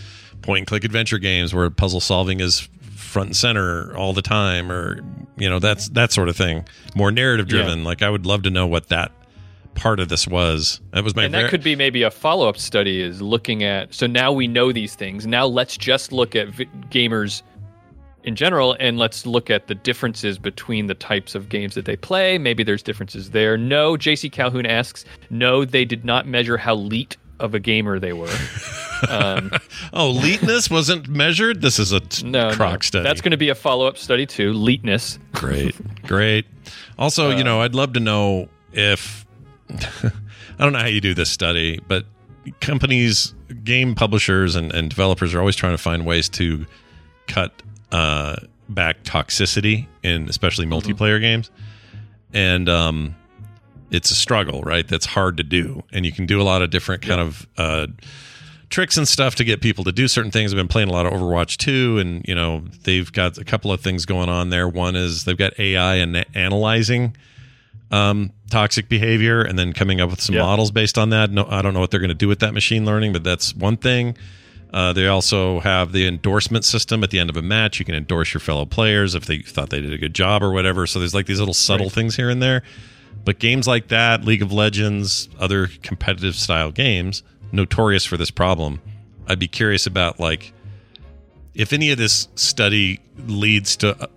point and click adventure games where puzzle solving is front and center all the time, or you know, that's that sort of thing. More narrative driven. Like I would love to know what that part of this was. That was my and that ver- could be maybe a follow-up study is looking at so now we know these things now let's just look at vi- gamers in general and let's look at the differences between the types of games that they play maybe there's differences there no jc calhoun asks no they did not measure how leet of a gamer they were [LAUGHS] um, oh, leetness wasn't measured. This is a t- [LAUGHS] no, crock no. study. that's going to be a follow-up study too leetness Great, great. Also, you know, I'd love to know if [LAUGHS] I don't know how you do this study, but companies, game publishers, and, and developers are always trying to find ways to cut uh, back toxicity in especially multiplayer games, and um, it's a struggle, right? That's hard to do, and you can do a lot of different kind of. Uh, tricks and stuff to get people to do certain things. I've been playing a lot of Overwatch 2 and you know, they've got a couple of things going on there. One is they've got AI and analyzing um, toxic behavior and then coming up with some Yeah. models based on that. No, I don't know what they're going to do with that machine learning, but that's one thing. Uh, they also have the endorsement system at the end of a match. You can endorse your fellow players if they thought they did a good job or whatever. So there's like these little subtle Right. things here and there. But games like that, League of Legends, other competitive style games, notorious for this problem. I'd be curious about like if any of this study leads to uh,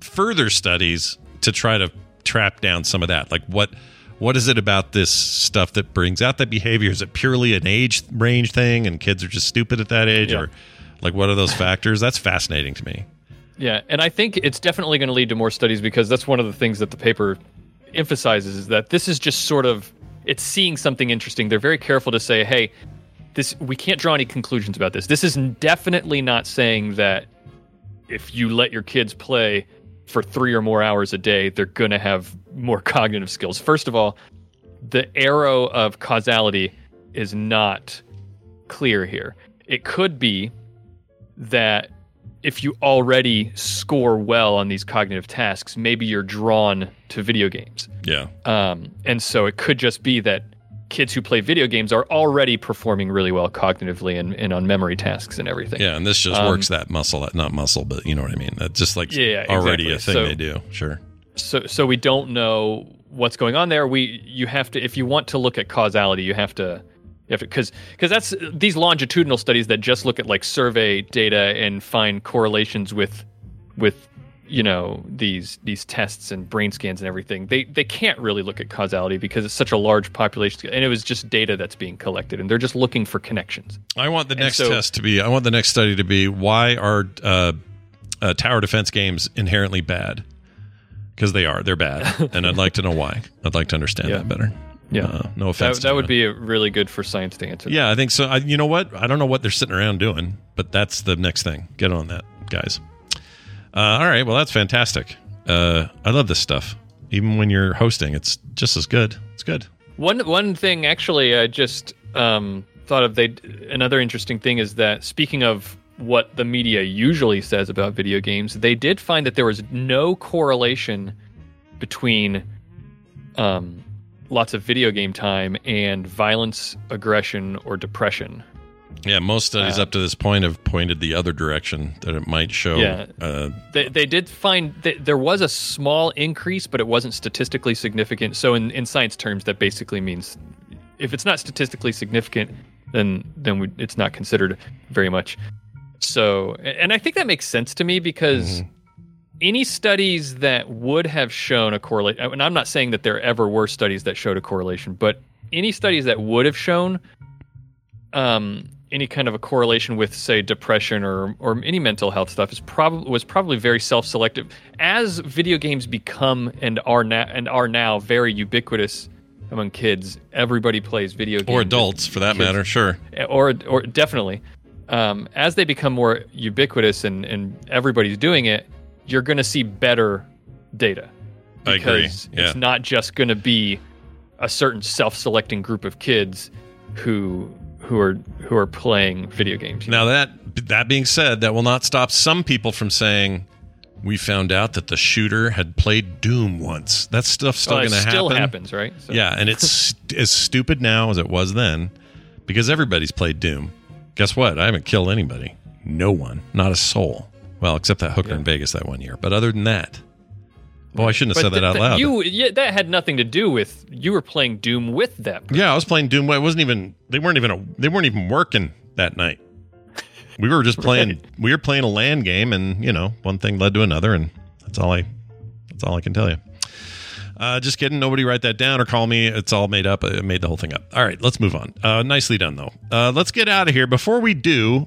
further studies to try to trap down some of that. Like what what is it about this stuff that brings out that behavior? Is it purely an age range thing and kids are just stupid at that age Yeah. or like what are those factors? That's fascinating to me. Yeah, and I think it's definitely going to lead to more studies because that's one of the things that the paper emphasizes is that this is just sort of it's seeing something interesting. They're very careful to say, "Hey, this we can't draw any conclusions about this." This is definitely not saying that if you let your kids play for 3 or more hours a day, they're going to have more [LAUGHS] cognitive skills. First of all, the arrow of causality is not clear here. It could be that if you already score well on these cognitive tasks, maybe you're drawn to video games. Yeah. Um, and so it could just be that kids who play video games are already performing really well cognitively and, and on memory tasks and everything. Yeah, and this just Um, works that muscle, not muscle, but you know what I mean. That's just like Yeah, already exactly. a thing So- they do. Sure. So so we don't know what's going on there we you have to if you want to look at causality you have to you have to because because that's these longitudinal studies that just look at like survey data and find correlations with with you know these these tests and brain scans and everything they they can't really look at causality because it's such a large population and it was just data that's being collected and they're just looking for connections I want the next so- test to be. I want the next study to be why are uh, uh, tower defense games inherently bad? Because they are. They're bad, [LAUGHS] and I'd like to know why. I'd like to understand Yeah. that better. Yeah. Uh, no offense. that to would be a really good for science to answer Yeah, I think so. I, you know what? I don't know what they're sitting around doing, but that's the next thing. Get on that, guys. Uh, all right. Well, that's fantastic. Uh, I love this stuff. Even when you're hosting, it's just as good. It's good. One one thing actually I just um, thought of they another interesting thing is that speaking of what the media usually says about video games, they did find that there was no correlation between um, lots of video game time and violence, aggression, or depression. Yeah, most studies Uh, up to this point have pointed the other direction that it might show. Yeah. Uh, They, they did find that there was a small increase, but it wasn't statistically significant. So in, in science terms, that basically means if it's not statistically significant, then then we, it's not considered very much. So, and I think that makes sense to me because any studies that would have shown a correlation, and I'm not saying that there ever were studies that showed a correlation, but any studies that would have shown um, any kind of a correlation with, say, depression or or any mental health stuff is probably was probably very self-selective. As video games become and are now and are now very ubiquitous among kids, everybody plays video games or adults, for that kids- matter. Sure. or or definitely um, as they become more ubiquitous and, and everybody's doing it you're going to see better data I agree. because Yeah. it's not just going to be a certain self-selecting group of kids who who are who are playing video games Now that that being said, that will not stop some people from saying we found out that the shooter had played Doom once. That stuff's still it going to happen. still happens, right? So- Yeah, and it's st- as stupid now as it was then because everybody's played Doom. Guess what? I haven't killed anybody. No one, not a soul. Well, except that hooker in Vegas that one year. But other than that, oh, I shouldn't have But said that th- out th- loud. You, yeah, that had nothing to do with you were playing Doom with them. Yeah, I was playing Doom. It wasn't even. They weren't even. A, they weren't even working that night. We were just [LAUGHS] playing. We were playing a LAN game, and you know, one thing led to another, and that's all I. That's all I can tell you. Uh, just kidding. Nobody write that down or call me. It's all made up. I made the whole thing up. All right, let's move on. Uh, nicely done, though. Uh, let's get out of here. Before we do,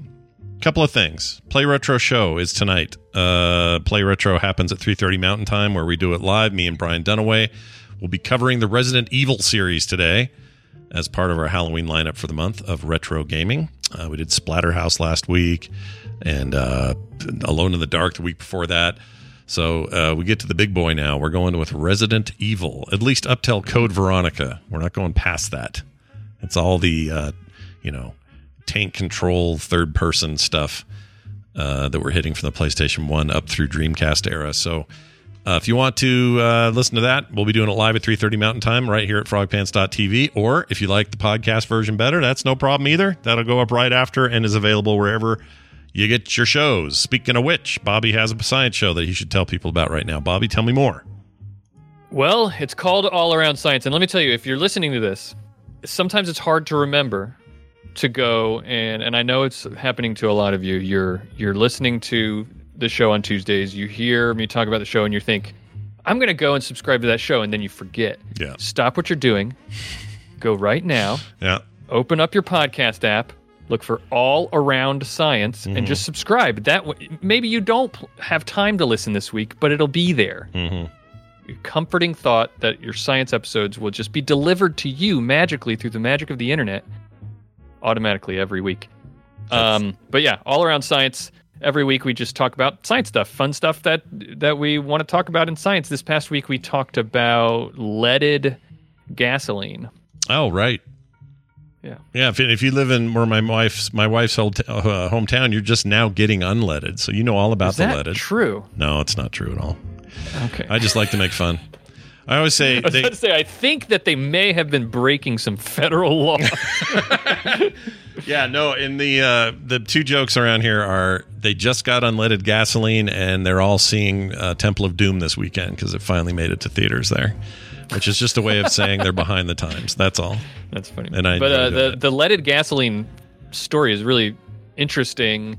a couple of things. Play Retro Show is tonight. Uh, Play Retro happens at 3.30 Mountain Time, where we do it live. Me and Brian Dunaway will be covering the Resident Evil series today as part of our Halloween lineup for the month of retro gaming. Uh, we did Splatterhouse last week and uh, Alone in the Dark the week before that. So uh, we get to the big boy now. We're going with Resident Evil, at least up till Code Veronica. We're not going past that. It's all the, uh, you know, tank control, third person stuff uh, that we're hitting from the PlayStation 1 up through Dreamcast era. So Uh, if you want to uh, listen to that, we'll be doing it live at 3.30 Mountain Time right here at frogpants.tv. Or if you like the podcast version better, that's no problem either. That'll go up right after and is available wherever you get your shows. Speaking of which, Bobby has a science show that he should tell people about right now. Bobby, tell me more. Well, it's called All Around Science. And let me tell you, if you're listening to this, sometimes it's hard to remember to go and and I know it's happening to a lot of you. You're you're listening to the show on Tuesdays, you hear me talk about the show and you think, I'm gonna go and subscribe to that show, and then you forget. Yeah. Stop what you're doing. Go right now. Yeah. Open up your podcast app. Look for All Around Science Mhm. and just subscribe. That way, maybe you don't have time to listen this week, but it'll be there. Mm-hmm. Comforting thought that your science episodes will just be delivered to you magically through the magic of the internet, automatically every week. Um, but yeah, all around science. Every week we just talk about science stuff, fun stuff that that we want to talk about in science. This past week we talked about leaded gasoline. Oh, right. Yeah. Yeah, if, if you live in where my wife's my wife's home, uh, hometown, you're just now getting unleaded, so you know all about Is the that leaded. true? No, it's not true at all. Okay. I just like to make fun. I always say [LAUGHS] I was they, about to say, I think that they may have been breaking some federal law. [LAUGHS] [LAUGHS] yeah, no. In the uh, the two jokes around here are they just got unleaded gasoline and they're all seeing uh, Temple of Doom this weekend because it finally made it to theaters there, [LAUGHS] which is just a way of saying they're behind the times. That's all. That's funny. And I but uh, the the leaded gasoline story is really interesting.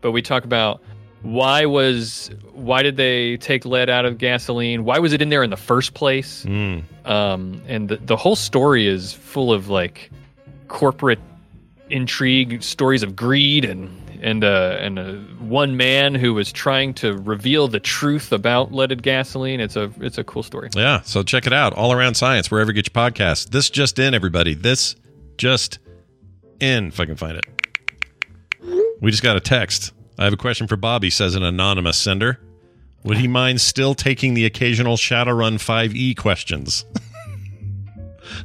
But we talk about why was why did they take lead out of gasoline? Why was it in there in the first place? Mm. Um, and the, the whole story is full of like corporate intrigue, stories of greed, and and uh, and uh, one man who was trying to reveal the truth about leaded gasoline. It's a it's a cool story. Yeah, so check it out. All around science, wherever you get your podcast. This just in, everybody. This just in, if I can find it. We just got a text. I have a question for Bobby, says an anonymous sender. Would he mind still taking the occasional Shadowrun 5e questions? [LAUGHS]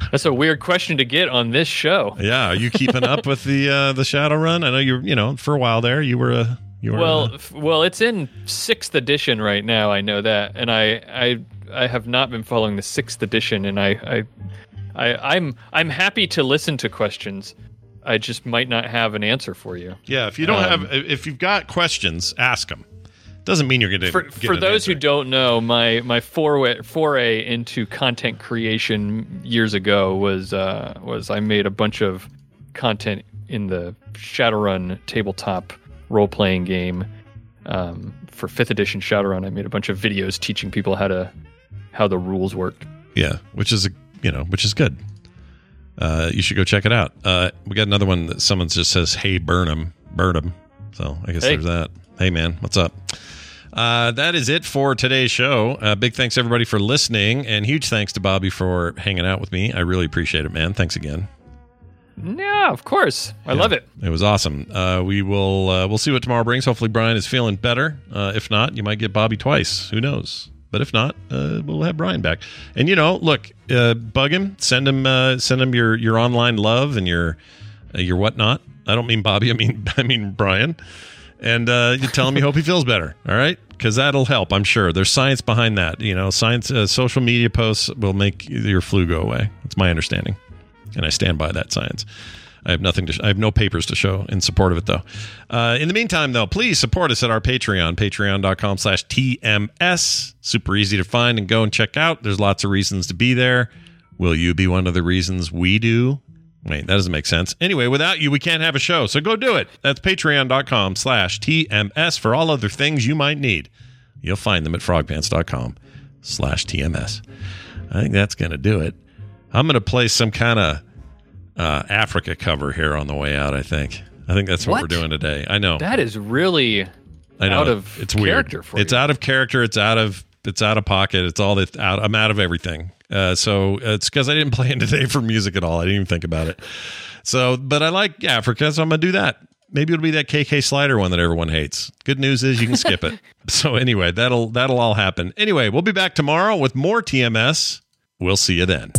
That's a weird question to get on this show. yeah, are you keeping up with the uh, the Shadowrun? I know you're, you know, for a while there, you were a you were Well, a, f- well, it's in sixth edition right now. I know that, and I, I, I have not been following the sixth edition, and I, I, I, I'm, I'm happy to listen to questions. I just might not have an answer for you. yeah. If you don't um, have, if you've got questions, ask them. Doesn't mean you're going to For, for those who don't know, my my foray, foray into content creation years ago was uh, was I made a bunch of content in the Shadowrun tabletop role playing game um, for fifth edition Shadowrun. I made a bunch of videos teaching people how to how the rules worked. Yeah, which is a you know which is good. Uh, you should go check it out. Uh, we got another one that someone just says, "Hey, Burnham, Burnham." So I guess Hey. there's that. Hey, man, what's up? Uh, that is it for today's show. Uh, big thanks everybody for listening, and huge thanks to Bobby for hanging out with me. I really appreciate it, man. Thanks again. Yeah, of course. I love it. It was awesome. Uh, we will uh, we'll see what tomorrow brings. Hopefully, Brian is feeling better. Uh, if not, you might get Bobby twice. Who knows? But if not, uh, we'll have Brian back. And you know, look, uh, bug him, send him, uh, send him your your online love and your uh, your whatnot. I don't mean Bobby. I mean [LAUGHS] I mean Brian. And uh, you tell him you hope he feels better. All right, because that'll help. I'm sure there's science behind that. You know, science. Uh, social media posts will make your flu go away. That's my understanding, and I stand by that science. I have nothing to. Sh- I have no papers to show in support of it, though. Uh, in the meantime, though, please support us at our Patreon, patreon.com/slash TMS. Super easy to find and go and check out. There's lots of reasons to be there. Will you be one of the reasons we do? Wait, that doesn't make sense. Anyway, without you, we can't have a show. So go do it. That's patreon.com slash TMS for all other things you might need. You'll find them at frogpants.com slash TMS. I think that's going to do it. I'm going to play some kind of uh, Africa cover here on the way out, I think. I think that's what, What? we're doing today. I know. That is really I know. out of it's weird. character for it's you. out of character. It's out of it's out of pocket. It's all that out. I'm out of everything. Uh, so it's because I didn't [LAUGHS] plan today for music at all. I didn't even think about it. So, but I like Africa, so I'm gonna do that. Maybe it'll be that KK Slider one that everyone hates. Good news is you can skip it. [LAUGHS] So anyway, that'll that'll all happen. Anyway, we'll be back tomorrow with more TMS. We'll see you then.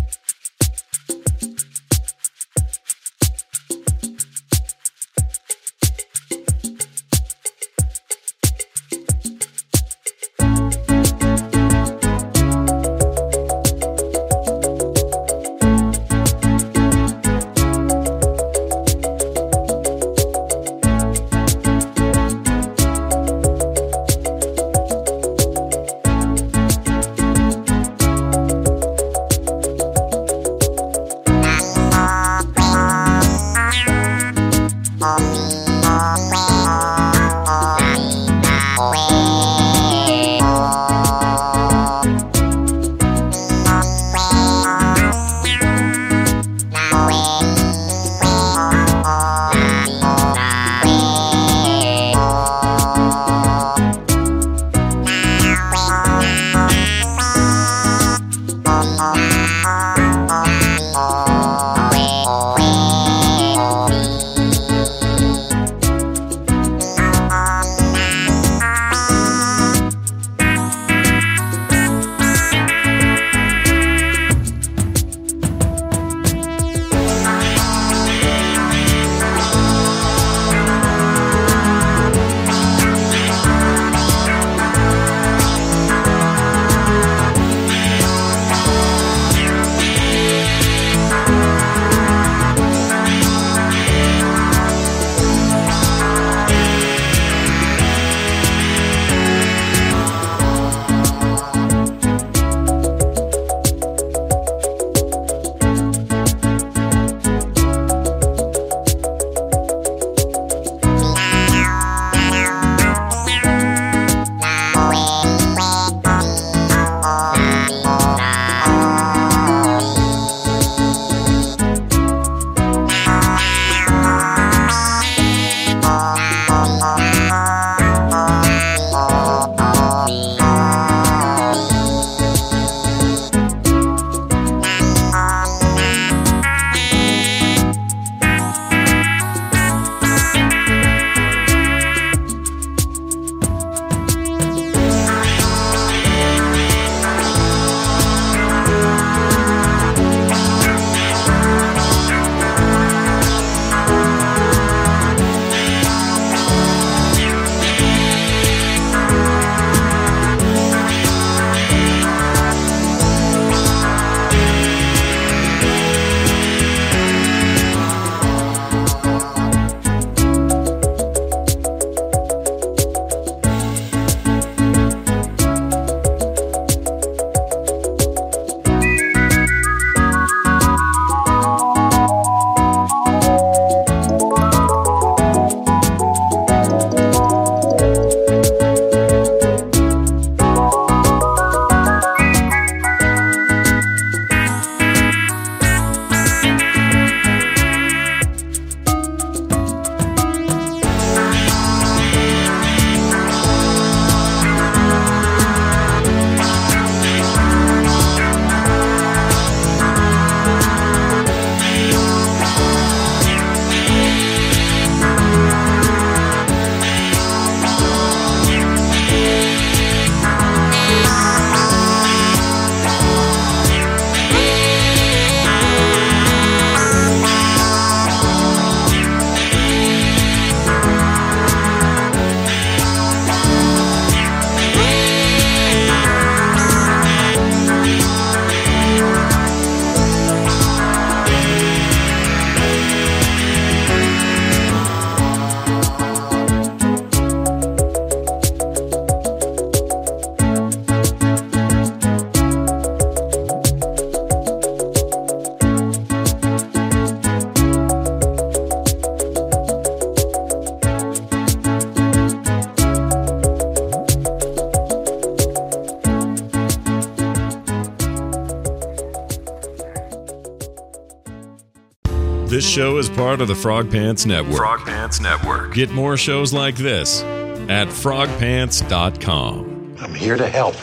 Show is part of the Frog Pants Network. Frog Pants Network. Get more shows like this at frogpants.com. I'm here to help.